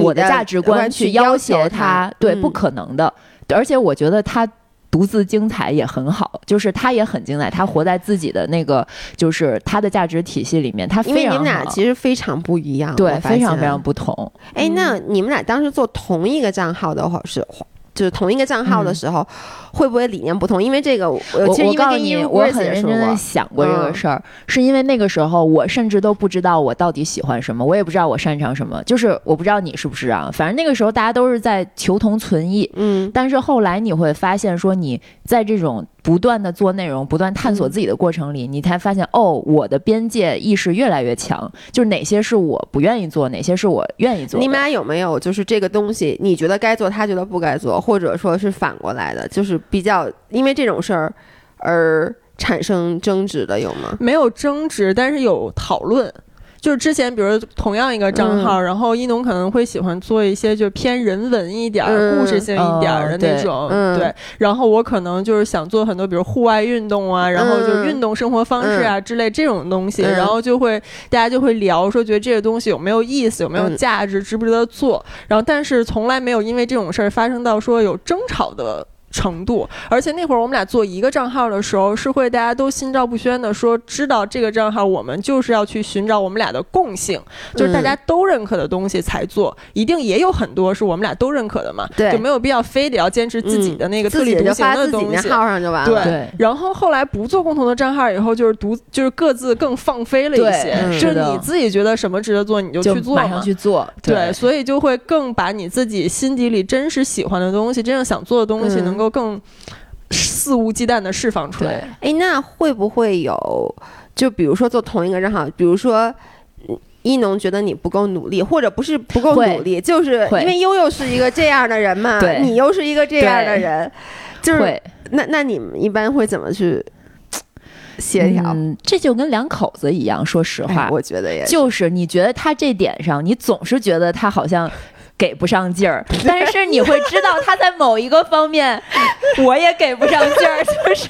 我
的
价值观去
要
挟他，对，不可能的。而且我觉得他独自精彩也很好，就是他也很精彩，他活在自己的那个，就是他的价值体系里面。他
因为你们俩其实非常不一样，
对，非常非常不同。
哎，那你们俩当时做同一个账号的话是？就是同一个账号的时候，会不会理念不同？因为这个，我
我告诉你，我很认真的想过这个事儿，是因为那个时候我甚至都不知道我到底喜欢什么，我也不知道我擅长什么，就是我不知道你是不是啊？反正那个时候大家都是在求同存异，嗯，但是后来你会发现，说你在这种。不断的做内容，不断探索自己的过程里，你才发现哦，我的边界意识越来越强。就是哪些是我不愿意做，哪些是我愿意做。
你们俩有没有就是这个东西，你觉得该做，他觉得不该做，或者说是反过来的，就是比较因为这种事儿而产生争执的有吗？
没有争执，但是有讨论。就是之前，比如同样一个账号，然后一农可能会喜欢做一些就偏人文一点、故事性一点的那种，对。然后我可能就是想做很多，比如户外运动啊，然后就运动生活方式啊之类这种东西，然后就会大家就会聊说，觉得这个东西有没有意思，有没有价值，值不值得做。然后但是从来没有因为这种事儿发生到说有争吵的。程度，而且那会儿我们俩做一个账号的时候，是会大家都心照不宣的说，知道这个账号我们就是要去寻找我们俩的共性，就是大家都认可的东西才做，一定也有很多是我们俩都认可的嘛，
对，
就没有必要非得要坚持自己的那个特立独行的东西。
号上就完
了。对，然后后来不做共同的账号以后，就是独就是各自更放飞了一些，就是你自己觉得什么值得做你就去做，
马上去做。
对，所以就会更把你自己心底里真实喜欢的东西，真正想做的东西能够。更肆无忌惮的释放出来。
哎，那会不会有？就比如说做同一个账号，比如说一农觉得你不够努力，或者不是不够努力，就是因为悠悠是一个这样的人嘛，你又是一个这样的人，就是那那你们一般会怎么去协调？
这就跟两口子一样，说实话，
我觉得也
就是你觉得他这点上，你总是觉得他好像。给不上劲儿，[laughs] 但是你会知道他在某一个方面，[laughs] 我也给不上劲儿，[laughs] 就是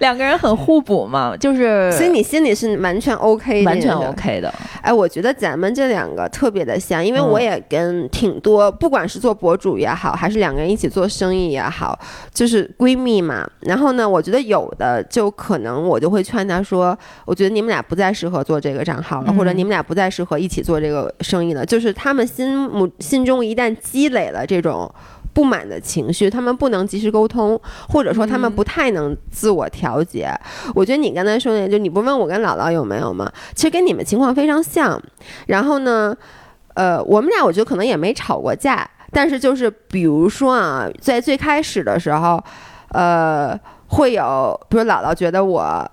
两个人很互补嘛，就是，
所以你心里是完全 OK，的
完全 OK 的。
哎，我觉得咱们这两个特别的像，因为我也跟挺多，不管是做博主也好，还是两个人一起做生意也好，就是闺蜜嘛。然后呢，我觉得有的就可能我就会劝她说，我觉得你们俩不再适合做这个账号了，或者你们俩不再适合一起做这个生意了。就是他们心目心中一旦积累了这种。不满的情绪，他们不能及时沟通，或者说他们不太能自我调节。我觉得你刚才说的，就你不问我跟姥姥有没有吗？其实跟你们情况非常像。然后呢，呃，我们俩我觉得可能也没吵过架，但是就是比如说啊，在最开始的时候，呃，会有，比如姥姥觉得我。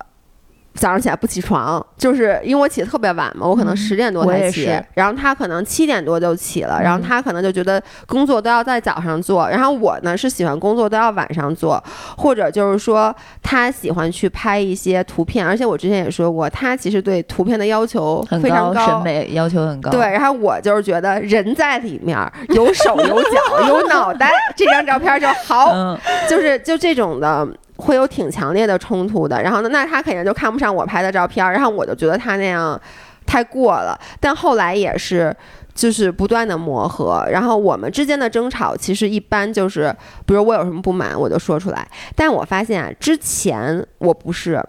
早上起来不起床，就是因为我起的特别晚嘛，我可能十点多才起，然后他可能七点多就起了，然后他可能就觉得工作都要在早上做，然后我呢是喜欢工作都要晚上做，或者就是说他喜欢去拍一些图片，而且我之前也说过，他其实对图片的要求非常
高，审美要求很高。
对，然后我就是觉得人在里面 [laughs] 有手有脚有脑袋，这张照片就好，就是就这种的。会有挺强烈的冲突的，然后呢，那他肯定就看不上我拍的照片，然后我就觉得他那样太过了。但后来也是，就是不断的磨合，然后我们之间的争吵其实一般就是，比如我有什么不满，我就说出来。但我发现啊，之前我不是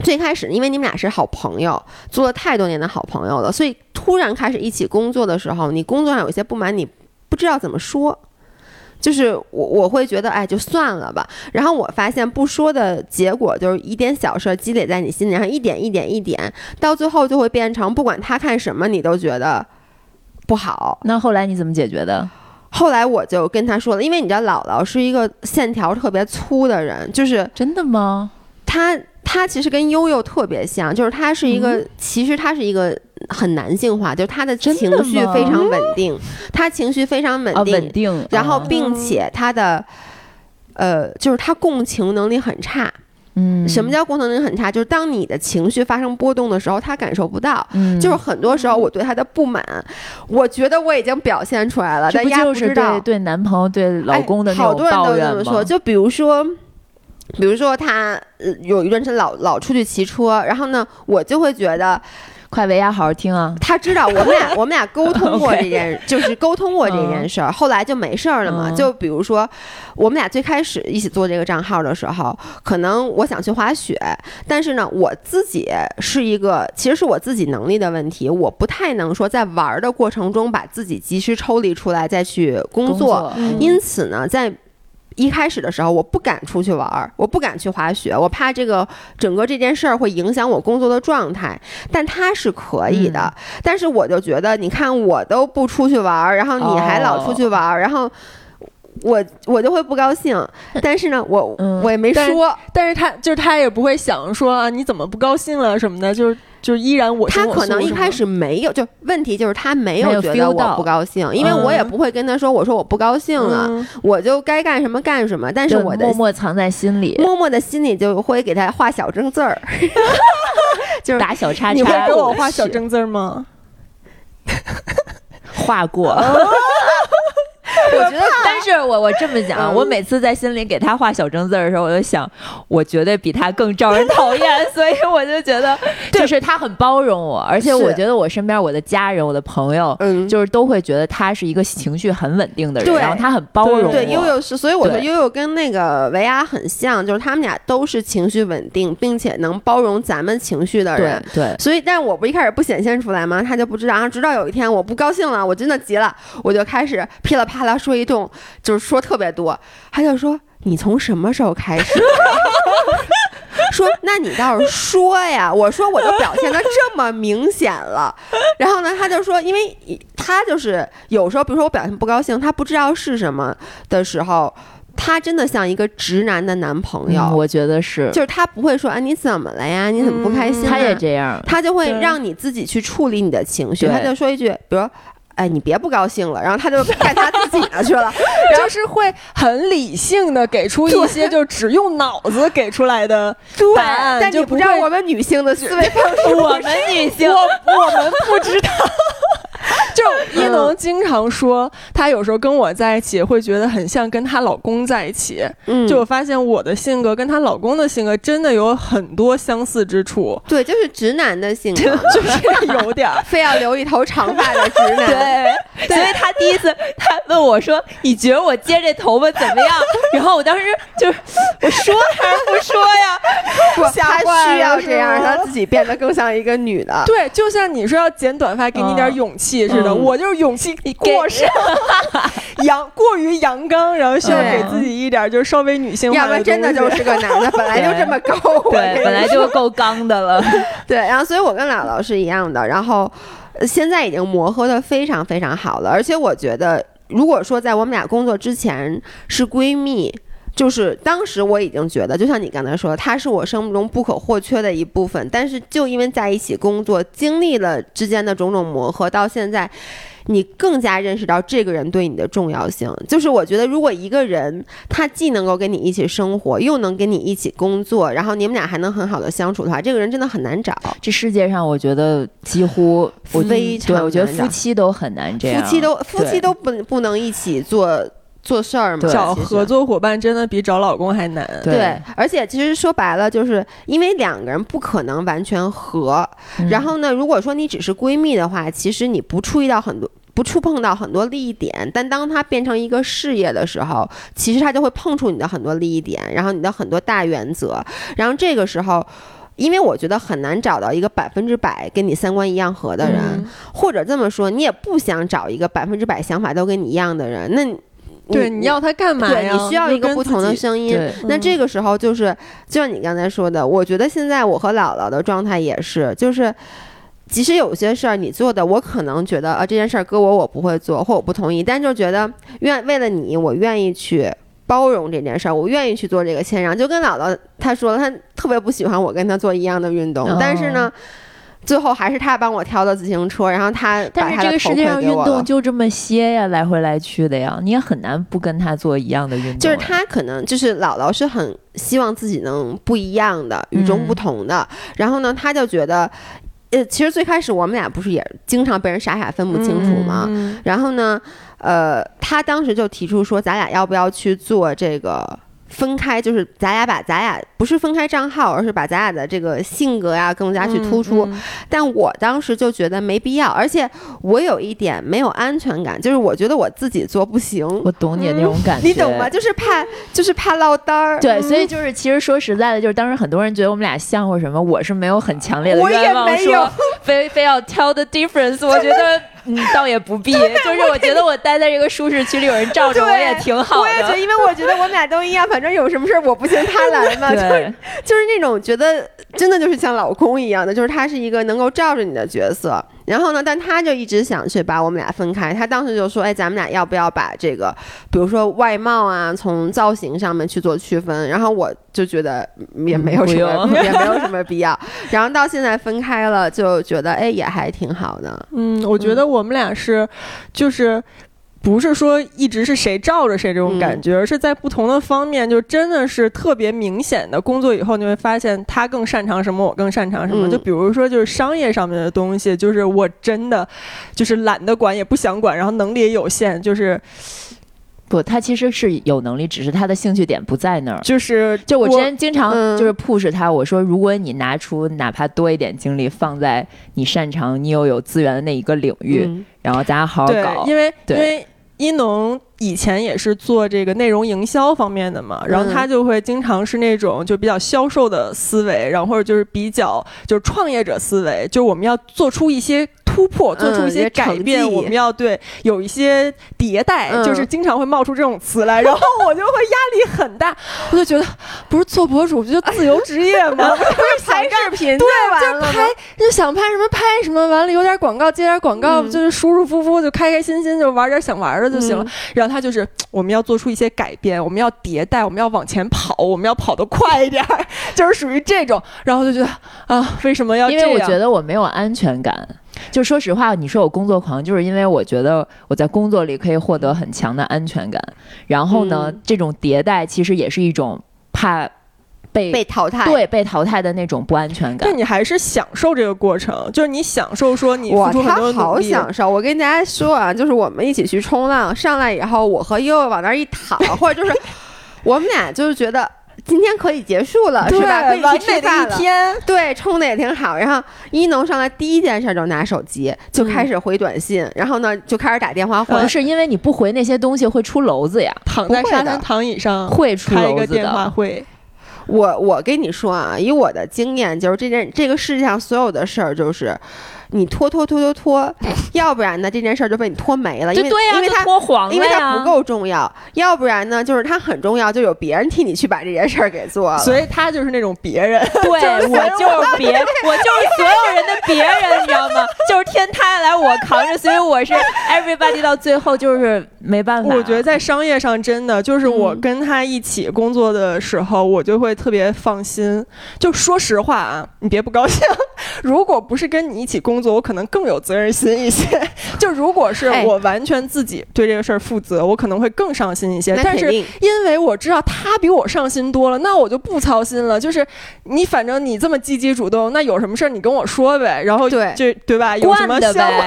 最开始，因为你们俩是好朋友，做了太多年的好朋友了，所以突然开始一起工作的时候，你工作上有些不满，你不知道怎么说。就是我我会觉得哎就算了吧，然后我发现不说的结果就是一点小事积累在你心里，然后一点一点一点，到最后就会变成不管他看什么你都觉得不好。
那后来你怎么解决的？
后来我就跟他说了，因为你知道姥姥是一个线条特别粗的人，就是
真的吗？
他他其实跟悠悠特别像，就是他是一个其实他是一个。很男性化，就是他的情绪非常稳定，他情绪非常稳定，
稳定。
然后，并且他的，呃，就是他共情能力很差。
嗯，
什么叫共情能力很差？就是当你的情绪发生波动的时候，他感受不到。嗯，就是很多时候我对他的不满，我觉得我已经表现出来了，但丫
不知道。对男朋友、对老公的好
多人都这么说，就比如说，比如说他有一段时间老老出去骑车，然后呢，我就会觉得。
快维亚好好听啊！
他知道我们俩，[laughs] 我们俩沟通过这件，就是沟通过这件事儿，后来就没事儿了嘛。就比如说，我们俩最开始一起做这个账号的时候，可能我想去滑雪，但是呢，我自己是一个，其实是我自己能力的问题，我不太能说在玩的过程中把自己及时抽离出来再去工作，因此呢，在。一开始的时候，我不敢出去玩儿，我不敢去滑雪，我怕这个整个这件事儿会影响我工作的状态。但他是可以的，但是我就觉得，你看我都不出去玩儿，然后你还老出去玩儿，然后我我就会不高兴。但是呢，我我也没说，
但是他就是他也不会想说啊，你怎么不高兴了什么的，就是。就是依然我
他可能一开始没有，就问题就是他没有觉得我不高兴，因为我也不会跟他说，我说我不高兴了，我就该干什么干什么。但是我的
默默藏在心里，
默默的心里就会给他画小正字儿，[laughs] 就是
打小叉叉。
你会给我画小正字吗？
画过。[laughs] 我觉得，但是我我这么讲，我每次在心里给他画小正字的时候，我就想，我绝对比他更招人讨厌，[laughs] 所以我就觉得，就是他很包容我，而且我觉得我身边我的家人、我的朋友，嗯，就是都会觉得他是一个情绪很稳定的人，然后他很包容。
对，悠悠是，所以我说悠悠跟那个维亚很像，就是他们俩都是情绪稳定，并且能包容咱们情绪的人。
对，
所以，但我不一开始不显现出来吗？他就不知道，然后直到有一天我不高兴了，我真的急了，我就开始噼里啪啦。说一通，就是说特别多，他就说你从什么时候开始？[laughs] 说那你倒是说呀！我说我都表现的这么明显了，然后呢，他就说，因为他就是有时候，比如说我表现不高兴，他不知道是什么的时候，他真的像一个直男的男朋友，
我觉得是，
就是他不会说啊你怎么了呀？你怎么不开心？
他也这样，
他就会让你自己去处理你的情绪，他就说一句，比如。哎，你别不高兴了，然后他就干他自己的去了，[laughs]
就是会很理性的给出一些就只用脑子给出来的答案，
但你不知道我们女性的思维方式，
我们女性，
我我们不知道。[laughs] 就一农经常说，她有时候跟我在一起会觉得很像跟她老公在一起。嗯，就我发现我的性格跟她老公的性格真的有很多相似之处。
对，就是直男的性格，[laughs]
就是有点 [laughs]
非要留一头长发的直男。
对，所以他第一次他问我说：“你觉得我接这头发怎么样？”然后我当时就我说还是不说呀？
不，他需要这样，让自己变得更像一个女的。
对，就像你说要剪短发，给你点勇气似的。我就是勇气过剩，[laughs] 阳过于阳刚，然后需要给自己一点就是稍微女性化。
要不然真的就是个男的，本来就这么高，
对，本来就够刚的了。[laughs]
对，然后所以我跟姥姥是一样的，然后现在已经磨合的非常非常好了。而且我觉得，如果说在我们俩工作之前是闺蜜。就是当时我已经觉得，就像你刚才说，他是我生命中不可或缺的一部分。但是就因为在一起工作，经历了之间的种种磨合，到现在，你更加认识到这个人对你的重要性。就是我觉得，如果一个人他既能够跟你一起生活，又能跟你一起工作，然后你们俩还能很好的相处的话，这个人真的很难找。
这世界上，我觉得几乎
非常，
对我觉得夫妻都很难这样，
夫妻都夫妻都不不能一起做。做事儿嘛，
找合作伙伴真的比找老公还难。
对，而且其实说白了，就是因为两个人不可能完全合。然后呢，如果说你只是闺蜜的话，其实你不触及到很多，不触碰到很多利益点。但当它变成一个事业的时候，其实它就会碰触你的很多利益点，然后你的很多大原则。然后这个时候，因为我觉得很难找到一个百分之百跟你三观一样合的人，或者这么说，你也不想找一个百分之百想法都跟你一样的人。那。
对，你要他干嘛
呀？你需要一个不同的声音。那这个时候就是，就像你刚才说的，我觉得现在我和姥姥的状态也是，就是即使有些事儿你做的，我可能觉得啊这件事儿搁我我不会做，或我不同意，但就觉得愿为了你，我愿意去包容这件事儿，我愿意去做这个谦让。就跟姥姥她说，她特别不喜欢我跟她做一样的运动，但是呢。最后还是他帮我挑的自行车，然后他
但是这个世界上运动就这么些呀，来回来去的呀，你也很难不跟他做一样的运动。
就是他可能就是姥姥是很希望自己能不一样的、与众不同的，然后呢，他就觉得，呃，其实最开始我们俩不是也经常被人傻傻分不清楚吗？然后呢，呃，他当时就提出说，咱俩要不要去做这个？分开就是咱俩把咱俩不是分开账号，而是把咱俩的这个性格呀更加去突出。但我当时就觉得没必要，而且我有一点没有安全感，就是我觉得我自己做不行。
我懂你的那种感觉，
你懂吗？就是怕，就是怕落单儿。
对，所以就是其实说实在的，就是当时很多人觉得我们俩像或什么，我是没有很强烈的愿望说非非要 tell the difference。我觉得。嗯，倒也不必，[laughs] 就是我觉得我待在这个舒适区里，有人罩着我也挺好的。
我也觉得，因为我觉得我们俩都一样，反正有什么事儿我不行他来嘛，[laughs] 就是就是那种觉得真的就是像老公一样的，就是他是一个能够罩着你的角色。然后呢？但他就一直想去把我们俩分开。他当时就说：“哎，咱们俩要不要把这个，比如说外貌啊，从造型上面去做区分？”然后我就觉得也没有什么，[laughs] 也没有什么必要。然后到现在分开了，就觉得哎，也还挺好的。
嗯，我觉得我们俩是，就是。不是说一直是谁罩着谁这种感觉，而是在不同的方面，就真的是特别明显的工作以后，你会发现他更擅长什么，我更擅长什么。就比如说，就是商业上面的东西，就是我真的就是懒得管，也不想管，然后能力也有限。就是
不，他其实是有能力，只是他的兴趣点不在那儿。
就是
就我之前经常就是 push 他，我说如果你拿出哪怕多一点精力放在你擅长、你又有资源的那一个领域，然后咱俩好好搞，
因为因为。一农以前也是做这个内容营销方面的嘛，然后他就会经常是那种就比较销售的思维，然后或者就是比较就是创业者思维，就我们要做出一些。突破，做出一些改变，我们要对有一些迭代，就是经常会冒出这种词来，然后我就会压力很大，我就觉得不是做博主不就自由职业吗？不
是拍视频，
对，就拍就想拍什么拍什么，完了有点广告接点广告，就是舒舒服服就开开心心就玩点想玩的就行了。然后他就是我们要做出一些改变，我们要迭代，我们要往前跑，我们要跑得快一点，[laughs] 就是属于这种。然后就觉得啊，为什么要这样？
因为我觉得我没有安全感。就说实话，你说我工作狂，就是因为我觉得我在工作里可以获得很强的安全感。然后呢，这种迭代其实也是一种怕被
被淘汰，
对被淘汰的那种不安全感。
但你还是享受这个过程，就是你享受说你付出很多
好享受。我跟大家说啊，就是我们一起去冲浪，上来以后，我和悠悠往那儿一躺，[laughs] 或者就是我们俩就是觉得。今天可以结束了，是吧？可以去吃饭
了。天，
对，冲的也挺好。然后一农上来第一件事就拿手机，就开始回短信，然后呢就开始打电话。
不是因为你不回那些东西会出篓子呀？
躺在沙滩躺椅上
会出篓
子的。会。
我我跟你说啊，以我的经验，就是这件这个世界上所有的事儿，就是。你拖拖拖拖拖，要不然呢？这件事儿就被你拖没了，因为因为它
拖黄了
因为它不够重要。要不然呢，就是它很重要，就有别人替你去把这件事儿给做了。
所以他就是那种别人，
对我就是别，我就是所有人的别人，你知道吗？就是天塌下来我扛着，所以我是 [laughs] everybody 到最后就是没办法。
我觉得在商业上真的就是我跟他一起工作的时候，我就会特别放心。就说实话啊，你别不高兴。[laughs] 如果不是跟你一起工作，我可能更有责任心一些。[laughs] 就如果是我完全自己对这个事儿负责，我可能会更上心一些。但是因为我知道他比我上心多了，那我就不操心了。就是你反正你这么积极主动，那有什么事儿你跟我说呗。然后
对，
就对吧？有什么项目，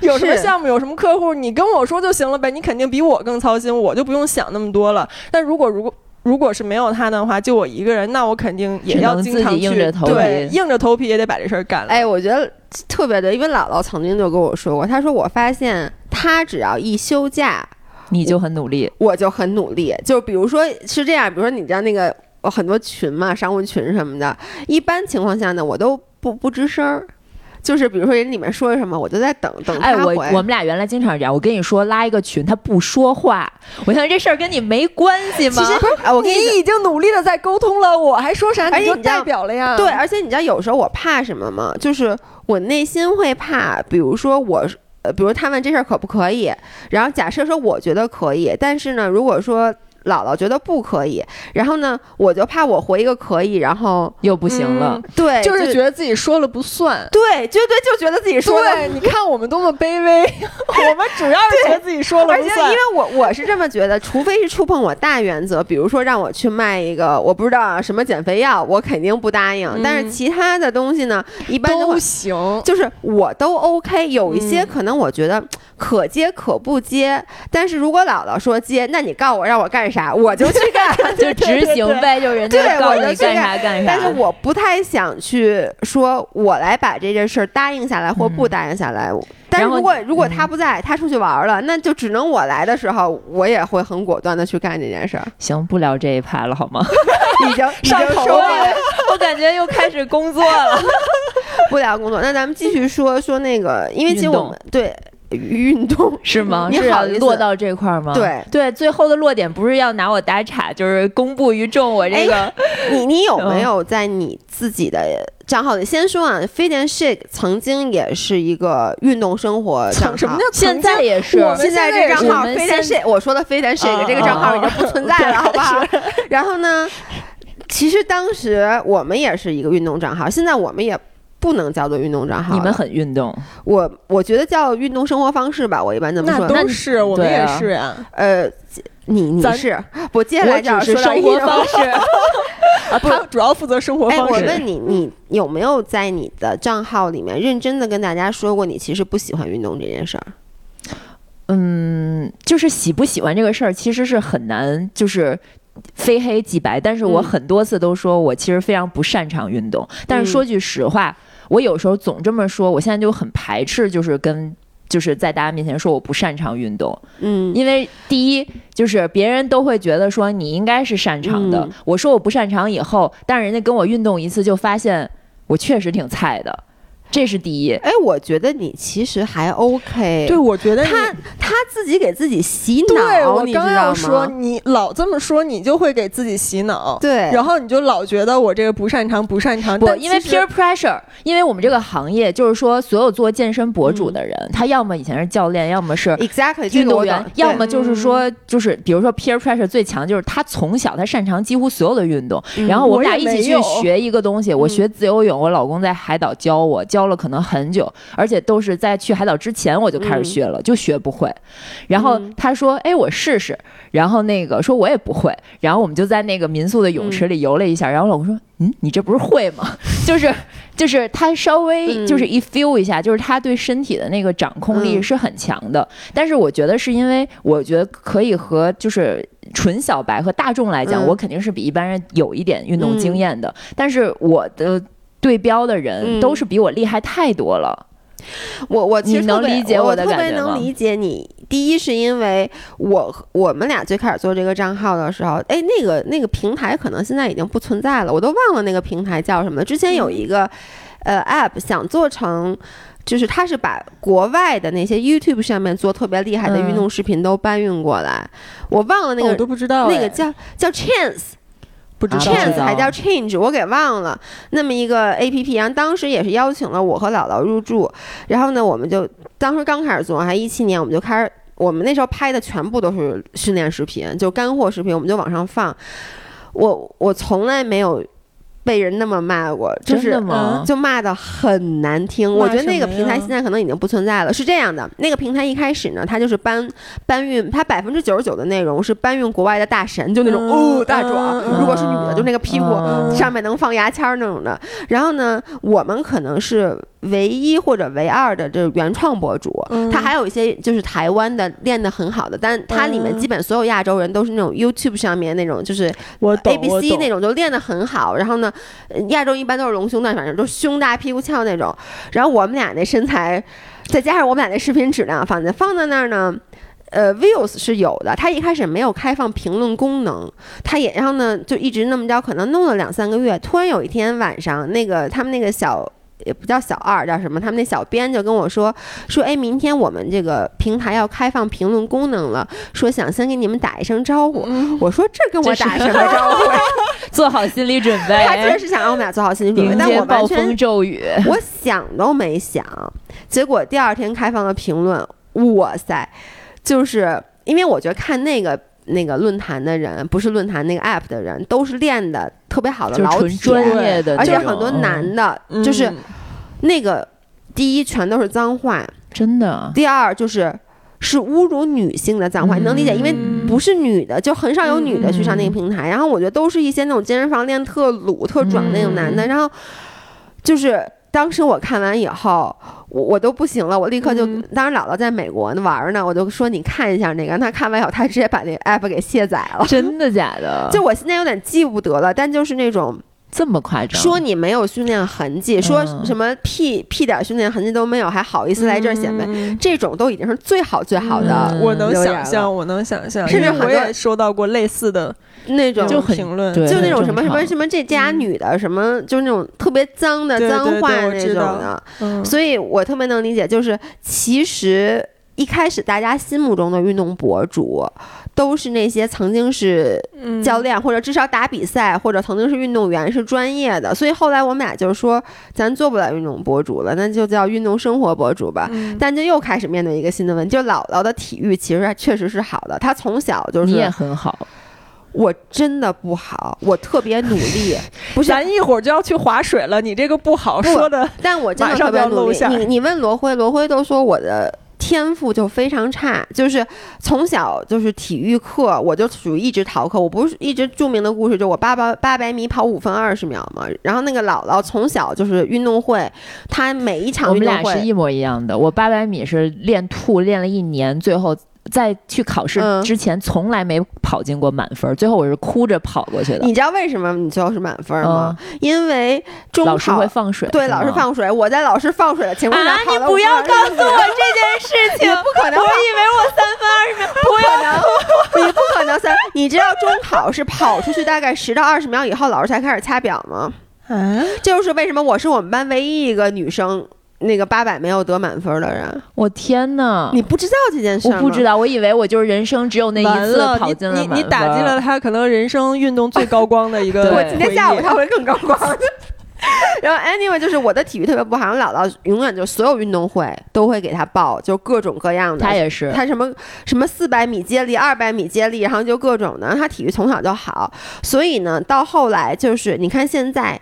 [laughs] 有什么项目，
有
什么客户，你跟我说就行了呗。你肯定比我更操心，我就不用想那么多了。但如果如果。如果是没有他的话，就我一个人，那我肯定也要经常
去
对，硬着头皮也得把这事儿干了。
哎，我觉得特别的，因为姥姥曾经就跟我说过，她说我发现她只要一休假，
你就很努力，
我就很努力。就比如说是这样，比如说你知道那个很多群嘛，商务群什么的，一般情况下呢，我都不不吱声儿。就是比如说人里面说什么，我就在等等
哎，我我们俩原来经常这样。我跟你说拉一个群，他不说话，我想这事儿跟你没关系吗？
其实我跟
你已经努力的在沟通了，我还说啥你就代表了呀？
对，而且你知道有时候我怕什么吗？就是我内心会怕，比如说我，呃，比如他问这事儿可不可以，然后假设说我觉得可以，但是呢，如果说。姥姥觉得不可以，然后呢，我就怕我回一个可以，然后
又不行了。
对，
就是觉得自己说了不算。
对，就对就觉得自己说了。
你看我们多么卑微，[laughs] 我们主要是觉得自己说了不算。
而且因为我我是这么觉得，除非是触碰我大原则，比如说让我去卖一个我不知道什么减肥药，我肯定不答应。但是其他的东西呢，一般
都行，
就是我都 OK。有一些可能我觉得可接可不接，但是如果姥姥说接，那你告诉我让我干啥？我就去干，[laughs]
就执行呗，就人家告诉你干啥干
啥。但是我不太想去说，我来把这件事答应下来或不答应下来。但如果如果他不在，他出去玩了，那就只能我来的时候，我也会很果断的去干这件事儿。
行，不聊这一趴了，好吗？[laughs] [laughs]
已经
上头
了，我感觉又开始工作了。
不聊工作，那咱们继续说说那个，因为其实我们对。运动 [laughs]
是吗？
你好，
落到这块儿吗？
对
对，最后的落点不是要拿我打岔，就是公布于众。我这个，
你你有没有在你自己的账号里先说啊？Fit and Shake 曾经也是一个运动生活账号，
什么叫
现在也是？
现在这账号 Fit and Shake，我说的 Fit and Shake 这个账号已经不存在了，好不好？然后呢，其实当时我们也是一个运动账号，现在我们也。不能叫做运动账号。
你们很运动，
我我觉得叫运动生活方式吧。我一般这么说。
那都是，我们也是啊。
呃，你你是，我接下来就要说
生活方式。[laughs]
啊，他主要负责生活方式。
我问你，你有没有在你的账号里面认真的跟大家说过，你其实不喜欢运动这件事儿？
嗯，就是喜不喜欢这个事儿，其实是很难，就是。非黑即白，但是我很多次都说我其实非常不擅长运动。但是说句实话，我有时候总这么说，我现在就很排斥，就是跟就是在大家面前说我不擅长运动。
嗯，
因为第一就是别人都会觉得说你应该是擅长的。我说我不擅长以后，但是人家跟我运动一次，就发现我确实挺菜的。这是第一，
哎，我觉得你其实还 OK。
对，我觉得
他他自己给自己洗
脑，对我刚要
说，
你老这么说，你就会给自己洗脑。
对，
然后你就老觉得我这个不擅长，不擅长。
不，因为 peer pressure，因为我们这个行业就是说，所有做健身博主的人，他要么以前是教练，要么是
exactly
运动员，要么就是说，就是比如说 peer pressure 最强就是他从小他擅长几乎所有的运动，然后我们俩一起去学一个东西，我学自由泳，我老公在海岛教我教。教了可能很久，而且都是在去海岛之前我就开始学了，就学不会。然后他说：“哎，我试试。”然后那个说：“我也不会。”然后我们就在那个民宿的泳池里游了一下。然后老公说：“嗯，你这不是会吗？[laughs] 就是就是他稍微就是一 feel 一下，就是他对身体的那个掌控力是很强的。但是我觉得是因为我觉得可以和就是纯小白和大众来讲，我肯定是比一般人有一点运动经验的。但是我的。”对标的人都是比我厉害太多了，
我我其实
能理解
我
的感觉
特别能理解你。第一是因为我我们俩最开始做这个账号的时候，哎，那个那个平台可能现在已经不存在了，我都忘了那个平台叫什么。之前有一个呃 app 想做成，就是它是把国外的那些 YouTube 上面做特别厉害的运动视频都搬运过来，我忘了那个
我都不知道
那个叫叫 Chance。
不知道
，chance 还叫 change，我给忘了那么一个 A P P，然后当时也是邀请了我和姥姥入驻，然后呢，我们就当时刚开始做，还一七年，我们就开始，我们那时候拍的全部都是训练视频，就干货视频，我们就往上放，我我从来没有。被人那么骂过，就是就骂的很难听。我觉得那个平台现在可能已经不存在了。是这样的，那个平台一开始呢，它就是搬搬运，它百分之九十九的内容是搬运国外的大神，就那种哦大壮，如果是女的，就那个屁股上面能放牙签那种的。然后呢，我们可能是。唯一或者唯二的这原创博主，他还有一些就是台湾的练得很好的，但他里面基本所有亚洲人都是那种 YouTube 上面那种，就是 A B C 那种，就练得很好。然后呢，亚洲一般都是隆胸的，反正都胸大屁股翘那种。然后我们俩那身材，再加上我们俩那视频质量，放在放在那儿呢，呃，views 是有的。他一开始没有开放评论功能，他也然后呢就一直那么着，可能弄了两三个月。突然有一天晚上，那个他们那个小。也不叫小二，叫什么？他们那小编就跟我说说，哎，明天我们这个平台要开放评论功能了，说想先给你们打一声招呼。我说这跟我打什么招呼？[laughs]
做好心理准备。
他确实是想让我们俩做好心理准备，但我暴风
骤雨，
我想都没想。结果第二天开放了评论，哇塞！就是因为我觉得看那个。那个论坛的人不是论坛那个 app 的人，都是练的特别好的老铁，
专业的，
而且很多男的，就是那个第一全都是脏话，
真的。
第二就是是侮辱女性的脏话，你能理解？因为不是女的，就很少有女的去上那个平台。然后我觉得都是一些那种健身房练特鲁特壮那种男的，然后就是。当时我看完以后，我我都不行了，我立刻就，当时姥姥在美国呢玩呢，我就说你看一下那个，他看完以后，他直接把那 app 给卸载了。
真的假的？
就我现在有点记不得了，但就是那种
这么夸张，
说你没有训练痕迹，说什么屁屁点训练痕迹都没有，还好意思来这儿显摆，这种都已经是最好最好的。
我能想象，我能想象，
甚至
我也收到过类似的。
那种
就评论，
就那种什么什么什么这家女的什么，就是那种特别脏的脏话那种的，所以我特别能理解。就是其实一开始大家心目中的运动博主，都是那些曾经是教练或者至少打比赛或者曾经是运动员是专业的。所以后来我们俩就是说，咱做不了运动博主了，那就叫运动生活博主吧。但就又开始面对一个新的问题，就姥姥的体育其实确实是好的，她从小就是
你也很好。
我真的不好，我特别努力。[laughs] 不是，
咱一会儿就要去划水了，你这个不好说的。
但我真的特别努力。你你问罗辉，罗辉都说我的天赋就非常差，就是从小就是体育课我就属于一直逃课。我不是一直著名的故事，就我八百八百米跑五分二十秒嘛。然后那个姥姥从小就是运动会，她每一场
我们俩是一模一样的。我八百米是练吐练了一年，最后。在去考试之前，从来没跑进过满分，最后我是哭着跑过去的。
你知道为什么你最后是满分吗？因为中
老师会放水，
对，老师放水。我在老师放水的情况下跑
了。你不要告诉我这件事情，
不可能！
我以为我三分二十秒，
不可能，你不可能三。你知道中考是跑出去大概十到二十秒以后，老师才开始掐表吗？
嗯，
就是为什么我是我们班唯一一个女生。那个八百没有得满分的人，
我天哪！
你不知道这件事
吗？我不知道，我以为我就是人生只有那一次跑进了
你你打击了他可能人生运动最高光的一个。[laughs]
我今天下午他会更高光。[laughs] 然后 anyway 就是我的体育特别不好，我姥姥永远就所有运动会都会给他报，就各种各样的。
他也是，
他什么什么四百米接力、二百米接力，然后就各种的。他体育从小就好，所以呢，到后来就是你看现在。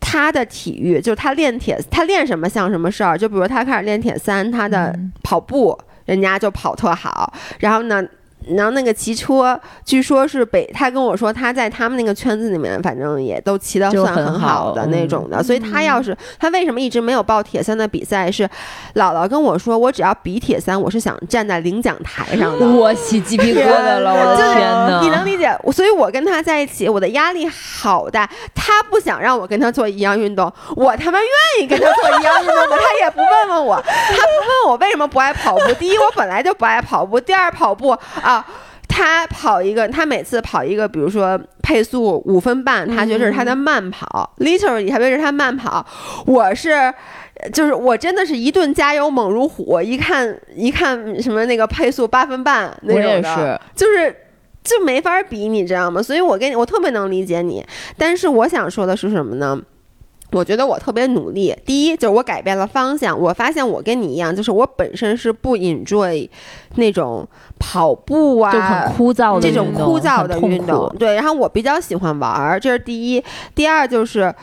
他的体育就是他练铁，他练什么像什么事儿。就比如他开始练铁三，他的跑步人家就跑特好。然后呢？然后那个骑车，据说是北，他跟我说他在他们那个圈子里面，反正也都骑得算很好的那种的。所以他要是他为什么一直没有报铁三的比赛？是姥姥跟我说，我只要比铁三，我是想站在领奖台上的。
我起鸡皮疙瘩了，我的天哪！
你能理解？所以我跟他在一起，我的压力好大。他不想让我跟他做一样运动，我他妈愿意跟他做一样运动的，他也不问问我，他不问我为什么不爱跑步。第一，我本来就不爱跑步；第二，跑步啊。他跑一个，他每次跑一个，比如说配速五分半，他觉得是他的慢跑，literally 他觉得是他慢跑。我是，就是我真的是一顿加油猛如虎，一看一看什么那个配速八分半那种的，就是就没法比，你知道吗？所以我跟你，我特别能理解你，但是我想说的是什么呢？我觉得我特别努力。第一，就是我改变了方向。我发现我跟你一样，就是我本身是不 enjoy 那种跑步啊，
就很枯燥
的这种枯燥的运动。对，然后我比较喜欢玩儿，这是第一。第二就是。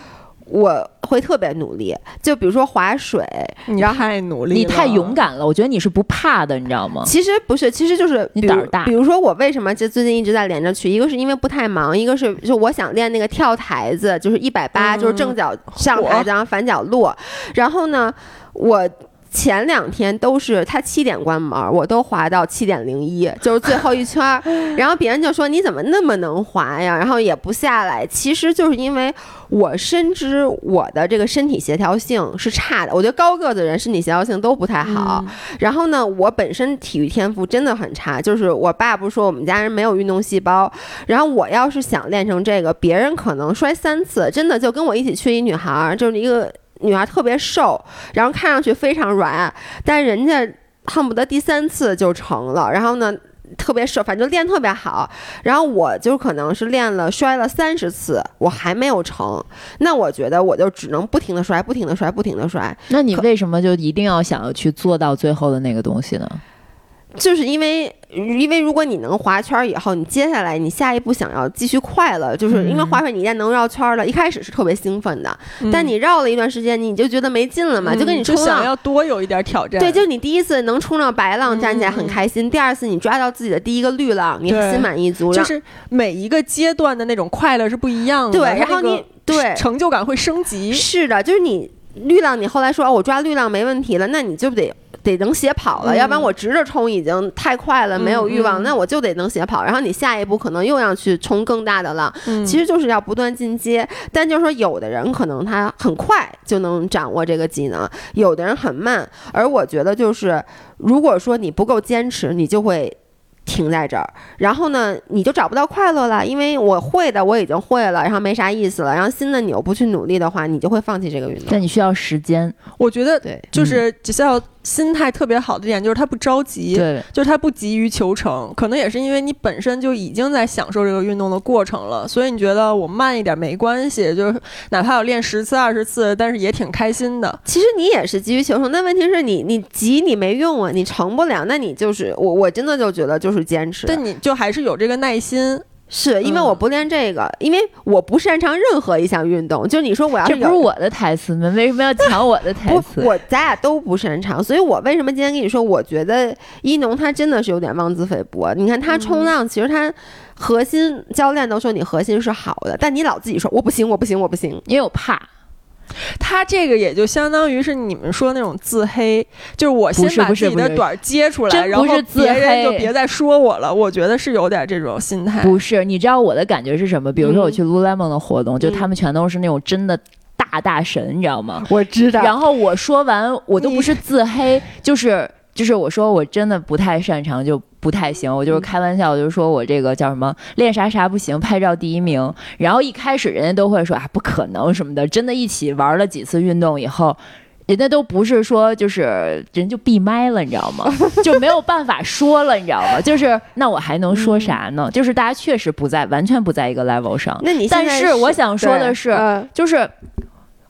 我会特别努力，就比如说划水，
你太努力，
你太勇敢了。我觉得你是不怕的，你知道吗？
其实不是，其实就是
你胆儿大。
比如说我为什么就最近一直在连着去，一个是因为不太忙，一个是就我想练那个跳台子，就是一百八，就是正脚上台子，然后反脚落。然后呢，我。前两天都是他七点关门，我都滑到七点零一，就是最后一圈儿。[laughs] 然后别人就说你怎么那么能滑呀？然后也不下来。其实就是因为我深知我的这个身体协调性是差的。我觉得高个子人身体协调性都不太好。然后呢，我本身体育天赋真的很差。就是我爸不是说我们家人没有运动细胞。然后我要是想练成这个，别人可能摔三次，真的就跟我一起去一女孩，就是一个。女孩特别瘦，然后看上去非常软，但人家恨不得第三次就成了。然后呢，特别瘦，反正练特别好。然后我就可能是练了摔了三十次，我还没有成。那我觉得我就只能不停的摔，不停的摔，不停的摔。
那你为什么就一定要想要去做到最后的那个东西呢？
就是因为，因为如果你能划圈以后，你接下来你下一步想要继续快乐，就是因为划水你一旦能绕圈了，一开始是特别兴奋的，但你绕了一段时间，你就觉得没劲了嘛，就跟你冲
浪要多有一点挑战。
对，就是你第一次能冲上白浪站起来很开心，第二次你抓到自己的第一个绿浪，你心满意足。
就是每一个阶段的那种快乐是不一样
的。对，然后你对
成就感会升级。
是的，就是你绿浪，你后来说哦，我抓绿浪没问题了，那你就得。得能斜跑了，要不然我直着冲已经太快了，没有欲望，那我就得能斜跑。然后你下一步可能又要去冲更大的浪，其实就是要不断进阶。但就是说，有的人可能他很快就能掌握这个技能，有的人很慢。而我觉得就是，如果说你不够坚持，你就会。停在这儿，然后呢，你就找不到快乐了，因为我会的我已经会了，然后没啥意思了。然后新的你又不去努力的话，你就会放弃这个运动。
但你需要时间，
我觉得
对，
就是只需要心态特别好的一点，就是他不着急，
对，
就是他不急于求成。可能也是因为你本身就已经在享受这个运动的过程了，所以你觉得我慢一点没关系，就是哪怕我练十次二十次，但是也挺开心的。
其实你也是急于求成，但问题是你你急你没用啊，你成不了，那你就是我我真的就觉得就是。是坚持，
但你就还是有这个耐心，
是因为我不练这个，因为我不擅长任何一项运动。就你说我要这
不是我的台词吗？为什么要抢我的台词？
我咱俩都不擅长，所以我为什么今天跟你说？我觉得一农他真的是有点妄自菲薄。你看他冲浪，其实他核心教练都说你核心是好的，但你老自己说我不行，我不行，我不行，
因为我怕。
他这个也就相当于是你们说那种自黑，就是我先把自己的短接出来，然后别人就别再说我了。我觉得是有点这种心态。
不是，你知道我的感觉是什么？比如说我去 Lululemon 的活动，就他们全都是那种真的大大神，你知道吗？
我知道。
然后我说完，我都不是自黑，就是。就是我说我真的不太擅长，就不太行。我就是开玩笑，我就说我这个叫什么练啥啥不行，拍照第一名。然后一开始人家都会说啊不可能什么的，真的一起玩了几次运动以后，人家都不是说就是人就闭麦了，你知道吗？[laughs] 就没有办法说了，你知道吗？就是那我还能说啥呢？就是大家确实不在，完全不在一个 level 上。
那你
但是我想说的是，就是。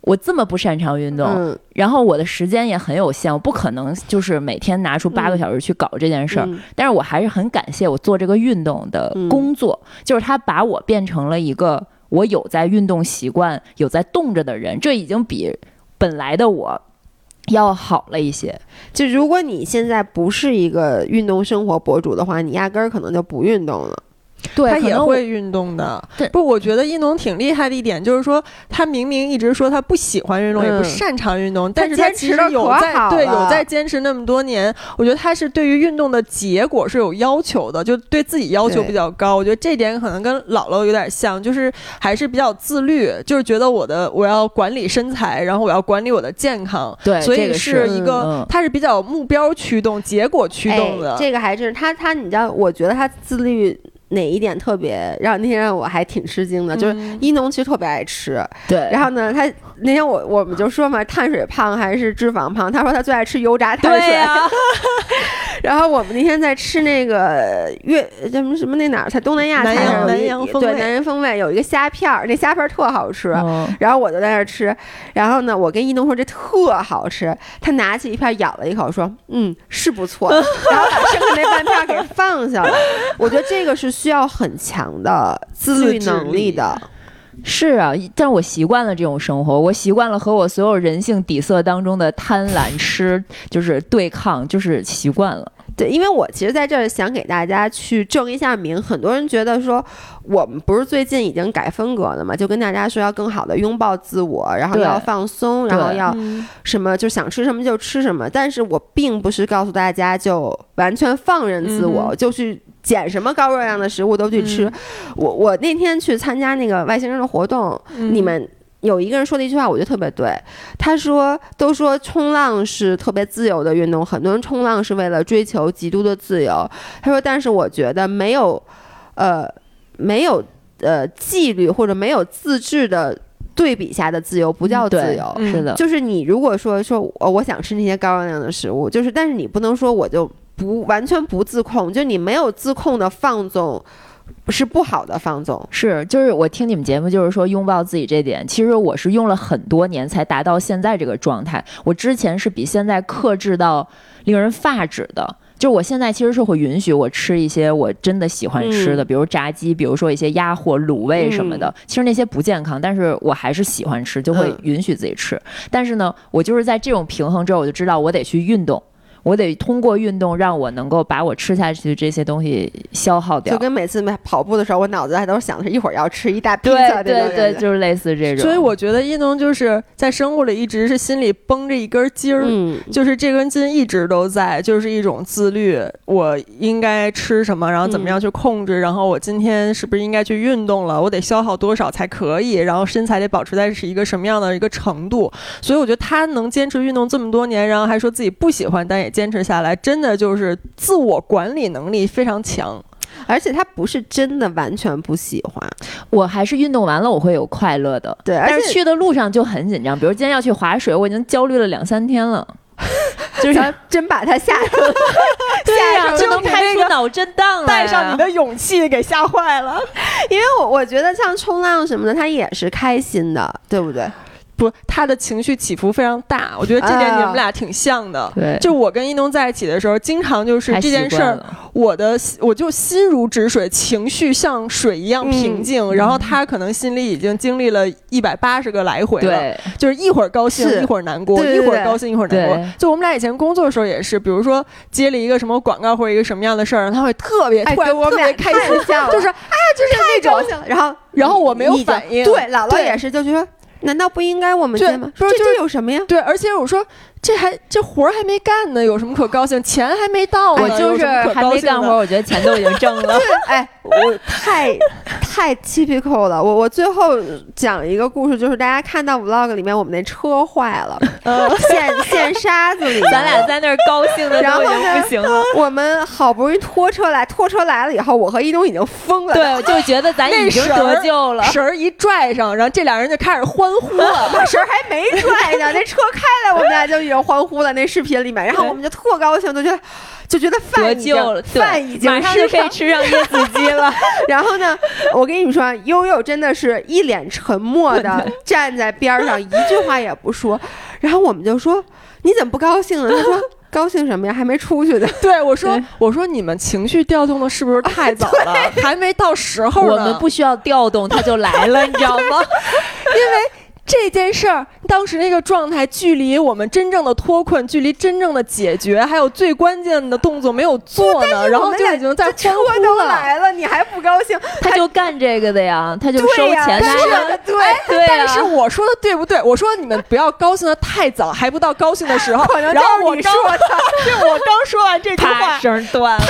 我这么不擅长运动，然后我的时间也很有限，我不可能就是每天拿出八个小时去搞这件事儿。但是我还是很感谢我做这个运动的工作，就是它把我变成了一个。我有在运动习惯、有在动着的人，这已经比本来的我要好了一些。
就如果你现在不是一个运动生活博主的话，你压根儿可能就不运动了。
对，
他也会运动的。不，我觉得一农挺厉害的一点就是说，他明明一直说他不喜欢运动，也不擅长运动，但是他其实有在对有在坚持那么多年。我觉得他是对于运动的结果是有要求的，就对自己要求比较高。我觉得这点可能跟姥姥有点像，就是还是比较自律，就是觉得我的我要管理身材，然后我要管理我的健康。
对，
所以是一个他是比较目标驱动、结果驱动的。
这个还是他他，你知道，我觉得他自律。哪一点特别让那天让我还挺吃惊的，就是一农其实特别爱吃，
对。
然后呢，他那天我我们就说嘛，碳水胖还是脂肪胖？他说他最爱吃油炸碳水。[laughs] 然后我们那天在吃那个粤什么什么那哪儿菜东南亚菜，
南洋风
对南洋风味有一个虾片儿，那虾片儿特好吃。然后我就在那儿吃，然后呢，我跟一东说这特好吃，他拿起一片咬了一口，说嗯是不错，[laughs] 然后把剩下那半片给放下了。我觉得这个是。需要很强的自律能力的，
是啊，但我习惯了这种生活，我习惯了和我所有人性底色当中的贪婪吃就是对抗，就是习惯了。
对，因为我其实在这儿想给大家去证一下名。很多人觉得说，我们不是最近已经改风格了嘛？就跟大家说要更好的拥抱自我，然后要放松，然后要什么就想吃什么就吃什么。但是我并不是告诉大家就完全放任自我，就去捡什么高热量的食物都去吃。我我那天去参加那个外星人的活动，你们。有一个人说的一句话，我觉得特别对。他说：“都说冲浪是特别自由的运动，很多人冲浪是为了追求极度的自由。”他说：“但是我觉得没有，呃，没有呃纪律或者没有自制的对比下的自由不叫自由。
是的，
就是你如果说说我想吃那些高热量的食物，就是但是你不能说我就不完全不自控，就你没有自控的放纵。”是不好的，放纵
是就是我听你们节目，就是说拥抱自己这点，其实我是用了很多年才达到现在这个状态。我之前是比现在克制到令人发指的，就我现在其实是会允许我吃一些我真的喜欢吃的，比如炸鸡，比如说一些鸭货、卤味什么的。其实那些不健康，但是我还是喜欢吃，就会允许自己吃。但是呢，我就是在这种平衡之后，我就知道我得去运动。我得通过运动让我能够把我吃下去的这些东西消耗掉，
就跟每次跑步的时候，我脑子还都想的是一会儿要吃一大披
萨，对对对，就是类似这种。
所以我觉得一农就是在生活里一直是心里绷着一根筋儿，就是这根筋一直都在，就是一种自律。我应该吃什么，然后怎么样去控制，然后我今天是不是应该去运动了？我得消耗多少才可以？然后身材得保持在是一个什么样的一个程度？所以我觉得他能坚持运动这么多年，然后还说自己不喜欢，但也。坚持下来，真的就是自我管理能力非常强，
而且他不是真的完全不喜欢。
我还是运动完了我会有快乐的，
对。
但是去的路上就很紧张，比如今天要去划水，我已经焦虑了两三天了，[laughs]
就是真把他吓了，[laughs]
对呀，就能开出脑震荡，
带上你的勇气给吓坏了。
因为我我觉得像冲浪什么的，他也是开心的，对不对？
不，他的情绪起伏非常大，我觉得这点你们俩挺像的。
对，
就我跟一东在一起的时候，经常就是这件事儿，我的我就心如止水，情绪像水一样平静。然后他可能心里已经经历了一百八十个来回了，就是一会儿高兴，一会儿难过，一会儿高兴，一会儿难过。就我们俩以前工作的时候也是，比如说接了一个什么广告或者一个什么样的事儿，他会特别突然特别开心，[laughs] 就是啊，就是那种，
然后
然后我没有反应，
对，姥姥也是，就觉得。难道不应该我们接吗？说这有什么呀？
对，而且我说。这还这活儿还没干呢，有什么可高兴？钱还没到，
我就是还没干活，我觉得钱都已经挣了。[laughs]
哎，我太太 typical 了。我我最后讲一个故事，就是大家看到 vlog 里面我们那车坏了，陷陷沙子里，
咱俩在那儿高兴的
都
已经不行了。
我们好不容易拖车来，拖车来了以后，我和一东已经疯了，
对，就觉得咱已经得救了。
绳儿一拽上，然后这俩人就开始欢呼了。[laughs]
绳儿还没拽呢，那车开了，我们俩就已经。欢呼了那视频里面，然后我们就特高兴，就觉得就觉得饭已经饭已经
马上就可以吃上椰子鸡了。[laughs]
然后呢，我跟你们说，悠悠真的是一脸沉默的站在边上，一句话也不说。然后我们就说：“你怎么不高兴了？”他说。[laughs] 高兴什么呀？还没出去呢。
对我说，我说你们情绪调动的是不是太早了？[laughs] 还没到时候
呢。我们不需要调动，他就来了，你知道吗？
因为。这件事儿当时那个状态，距离我们真正的脱困，距离真正的解决，还有最关键的动作没有做呢，然后就已经在
车都来了，你还不高兴？
他就干这个的呀，他就收钱
的。
对
对但是我说的对不对？我说你们不要高兴的太早，还不到高兴的时候。[laughs] 然后我
说
的，[laughs] 对我刚说完这句话，
绳断了。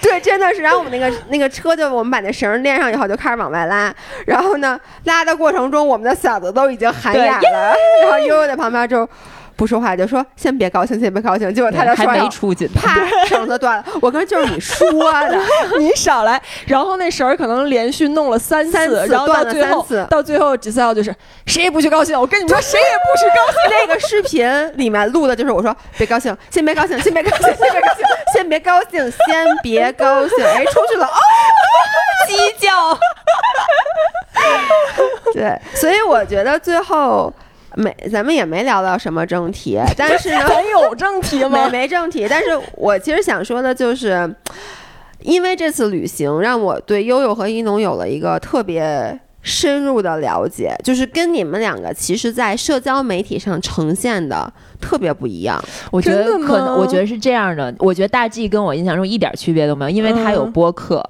对对，真的是。然后我们那个那个车就我们把那绳连上以后，就开始往外拉。然后呢，拉的过程中，我们的嗓子都。都已经喊哑了，然后悠悠在旁边就不说话，就说先别高兴，先别高兴。结果他就
还没出去，
啪，绳子断了。我跟就是你说的，[laughs]
你少来。然后那绳儿可能连续弄了三
次，
然后到最后，到最后 Giselle 就是谁也不许高兴。我跟你说，谁也不许高兴。
那个视频里面录的就是我说别高兴，先别高兴，先别高兴，先别高兴，[laughs] 先别高兴，先别高兴。哎，出去了哦，[laughs]
鸡叫。
对，所以我觉得最后没咱们也没聊到什么正题，但是呢，[laughs]
没有正题
吗？没没正题。但是我其实想说的就是，因为这次旅行让我对悠悠和一农有了一个特别深入的了解，就是跟你们两个其实，在社交媒体上呈现的特别不一样。
我觉得可能，我觉得是这样的。我觉得大 G 跟我印象中一点区别都没有，因为他有播客。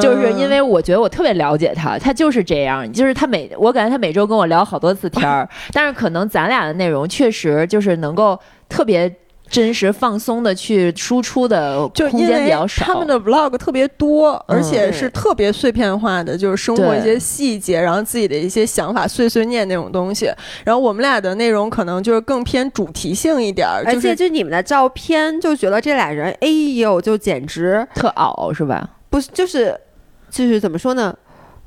就是因为我觉得我特别了解他，他就是这样，就是他每我感觉他每周跟我聊好多次天儿，[laughs] 但是可能咱俩的内容确实就是能够特别真实放松的去输出的空间比较少。
他们的 vlog 特别多，而且是特别碎片化的，就是生活一些细节，然后自己的一些想法碎碎念那种东西。然后我们俩的内容可能就是更偏主题性一点，而
且就你们的照片，就觉得这俩人，哎呦，就简直
特傲，是吧？
不是，就是，就是怎么说呢？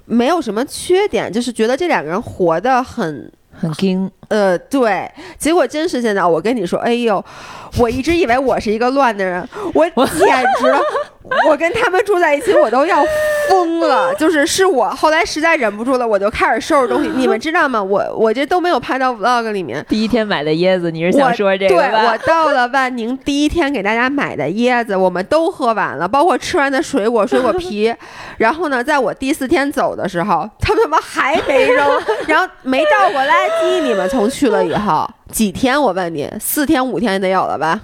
没有什么缺点，就是觉得这两个人活得很
很精。
呃，对。结果真是现在，我跟你说，哎呦，我一直以为我是一个乱的人，我简直。我跟他们住在一起，我都要疯了。就是是我后来实在忍不住了，我就开始收拾东西。你们知道吗？我我这都没有拍到 vlog 里面。
第一天买的椰子，你是想说这个
对，我到了万宁第一天给大家买的椰子，我们都喝完了，包括吃完的水果、水果皮。[laughs] 然后呢，在我第四天走的时候，他们怎么还没扔？然后没倒过垃圾。你们从去了以后几天？我问你，四天五天得有了吧？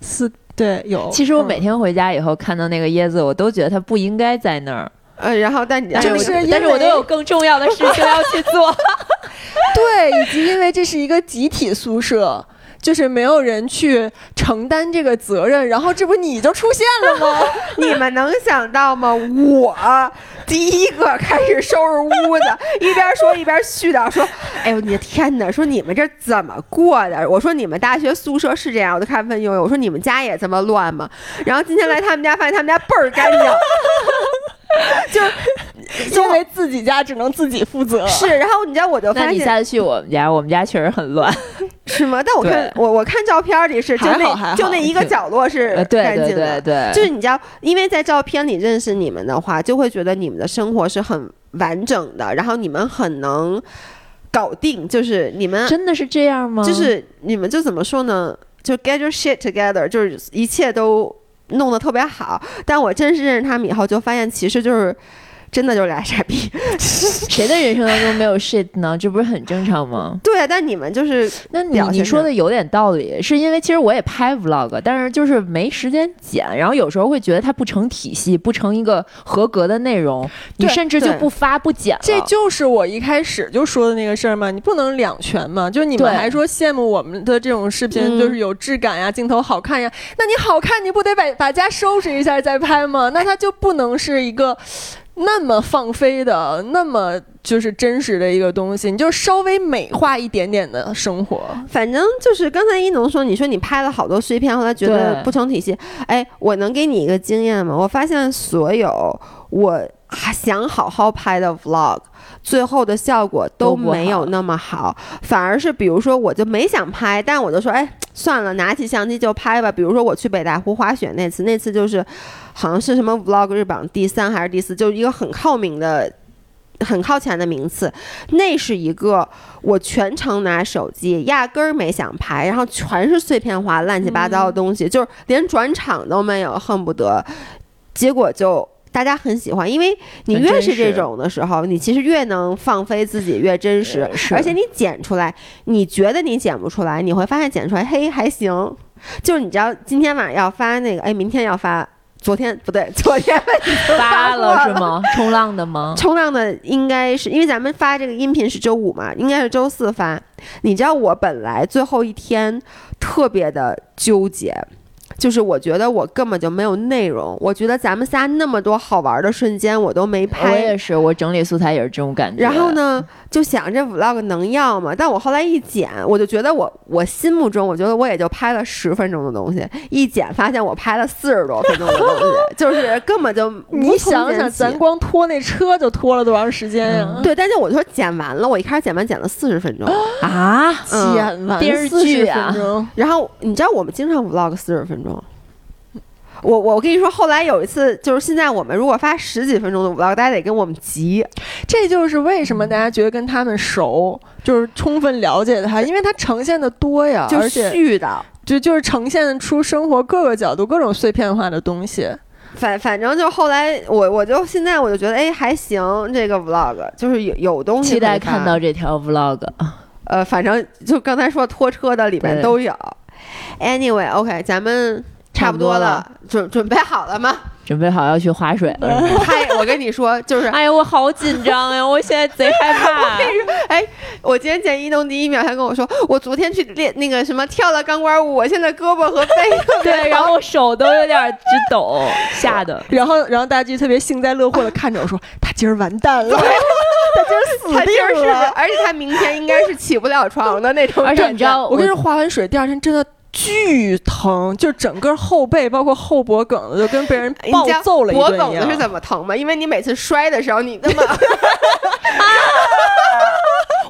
四。对，有。
其实我每天回家以后看到那个椰子，我都觉得它不应该在那儿。
呃，然后但
这是，
但是我都有更重要的事情要去做。[laughs]
对，以及因为这是一个集体宿舍。就是没有人去承担这个责任，然后这不你就出现了吗？[laughs]
你们能想到吗？我第一个开始收拾屋子，一边说一边絮叨说：“哎呦，你的天哪！说你们这怎么过的？”我说：“你们大学宿舍是这样。”我就看问悠悠，我说：“你们家也这么乱吗？”然后今天来他们家，发现他们家倍儿干净。[laughs]
就 [laughs] 因为自己家只能自己负责。
是，然后你知道我就发现，
那你下次去我们家，我们家确实很乱，[laughs]
是吗？但我看我我看照片里是就那就那一个角落是干净
的，对，
就是你知道，因为在照片里认识你们的话，就会觉得你们的生活是很完整的，然后你们很能搞定，就是你们
真的是这样吗？
就是你们就怎么说呢？就 get your shit together，就是一切都弄得特别好。但我真是认识他们以后，就发现其实就是。真的就是俩傻逼，[laughs]
谁的人生当中没有 shit 呢？这不是很正常吗？
对，但你们就是，
那你你说的有点道理，是因为其实我也拍 vlog，但是就是没时间剪，然后有时候会觉得它不成体系，不成一个合格的内容，你甚至就不发不剪了。
这就是我一开始就说的那个事儿嘛，你不能两全嘛。就你们还说羡慕我们的这种视频，就是有质感呀，镜头好看呀，那你好看，你不得把把家收拾一下再拍吗？那它就不能是一个。那么放飞的，那么就是真实的一个东西，你就稍微美化一点点的生活。
反正就是刚才一农说，你说你拍了好多碎片，后来觉得不成体系。哎，我能给你一个经验吗？我发现所有我想好好拍的 vlog。最后的效果都没有那么好，反而是比如说，我就没想拍，但我就说，哎，算了，拿起相机就拍吧。比如说我去北大湖滑雪那次，那次就是好像是什么 vlog 日榜第三还是第四，就一个很靠名的很靠前的名次，那是一个我全程拿手机，压根儿没想拍，然后全是碎片化、乱七八糟的东西，就是连转场都没有，恨不得，结果就。大家很喜欢，因为你越是这种的时候，你其实越能放飞自己，越真实。而且你剪出来，你觉得你剪不出来，你会发现剪出来，嘿，还行。就是你知道，今天晚上要发那个，哎，明天要发。昨天不对，昨天 [laughs]
发了是吗？[laughs] 冲浪的吗？
冲浪的应该是因为咱们发这个音频是周五嘛，应该是周四发。你知道我本来最后一天特别的纠结。就是我觉得我根本就没有内容，我觉得咱们仨那么多好玩的瞬间我都没拍。
我也是，我整理素材也是这种感觉。
然后呢，就想这 vlog 能要吗？但我后来一剪，我就觉得我我心目中，我觉得我也就拍了十分钟的东西，一剪发现我拍了四十多分钟的东西，就是根本就
你想想，咱光拖那车就拖了多长时间呀？
对，但是我就说剪完了，我一开始剪完剪了四十分钟
啊，
剪完
电视剧啊。
然后你知道我们经常 vlog 四十分钟。我我跟你说，后来有一次，就是现在我们如果发十几分钟的 vlog，大家得跟我们急。
这就是为什么大家觉得跟他们熟，就是充分了解他，因为他呈现的多呀，
而且续的，
就就是呈现出生活各个角度、各种碎片化的东西。
反反正就后来，我我就现在我就觉得，哎，还行，这个 vlog 就是有有东西。
期待看到这条 vlog。
呃，反正就刚才说拖车的里面都有。Anyway，OK，咱们。差不多了，准准备好了吗？
准备好要去划水了。[laughs]
嗨，我跟你说，就是，
哎呀，我好紧张呀，[laughs] 我现在贼害怕。
哎，我今天见一东第一秒，他跟我说，我昨天去练那个什么跳了钢管舞，我现在胳膊和背 [laughs]
对，然后手都有点直抖，吓的。
然后，然后大吉特别幸灾乐祸的看着我说，他今儿完蛋了，他今儿死定了，
而且他明天应该是起不了床的那种。
而且你知道，
我跟你说，划完水第二天真的。巨疼，就整个后背，包括后脖梗子，就跟被人暴揍了一
顿脖梗子是怎么疼吗？因为你每次摔的时候，你那么，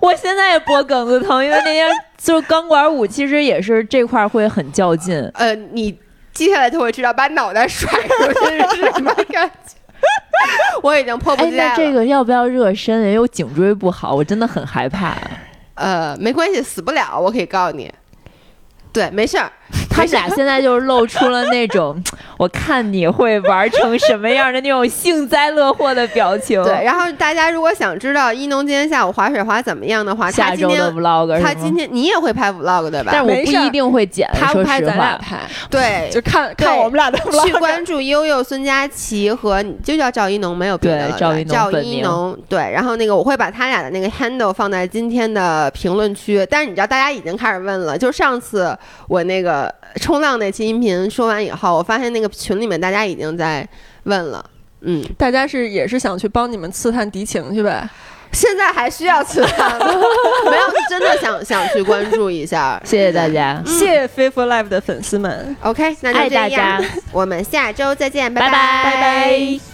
我现在也脖梗子疼，因为那天就是钢管舞，其实也是这块会很较劲。
呃，你接下来就会知道，把脑袋甩出去是什么感觉。我已经迫不及待
了。这个要不要热身？因为我颈椎不好，我真的很害怕。
呃，没关系，死不了，我可以告诉你。对，没事儿。
他们俩现在就是露出了那种，我看你会玩成什么样的那种幸灾乐祸的表情。
对，然后大家如果想知道一农今天下午滑水滑怎么样的话，
下周的 vlog，
他今天你也会拍 vlog 对吧？
但我不一定会剪，
他
不
拍咱俩拍。
对，[laughs]
就看看我们俩的 vlog。
去关注悠悠、孙佳琪和就叫赵一农，没有别的了。赵一农，赵一农。对，然后那个我会把他俩的那个 handle 放在今天的评论区。但是你知道，大家已经开始问了，就上次我那个。冲浪那期音频说完以后，我发现那个群里面大家已经在问了，嗯，
大家是也是想去帮你们刺探敌情去呗？
现在还需要刺探吗？[laughs] 没有，是真的想想去关注一下。
谢谢大家，
谢谢 Faithful Life 的粉丝们。
OK，那就这样，我们下周再见，拜
拜，
拜拜。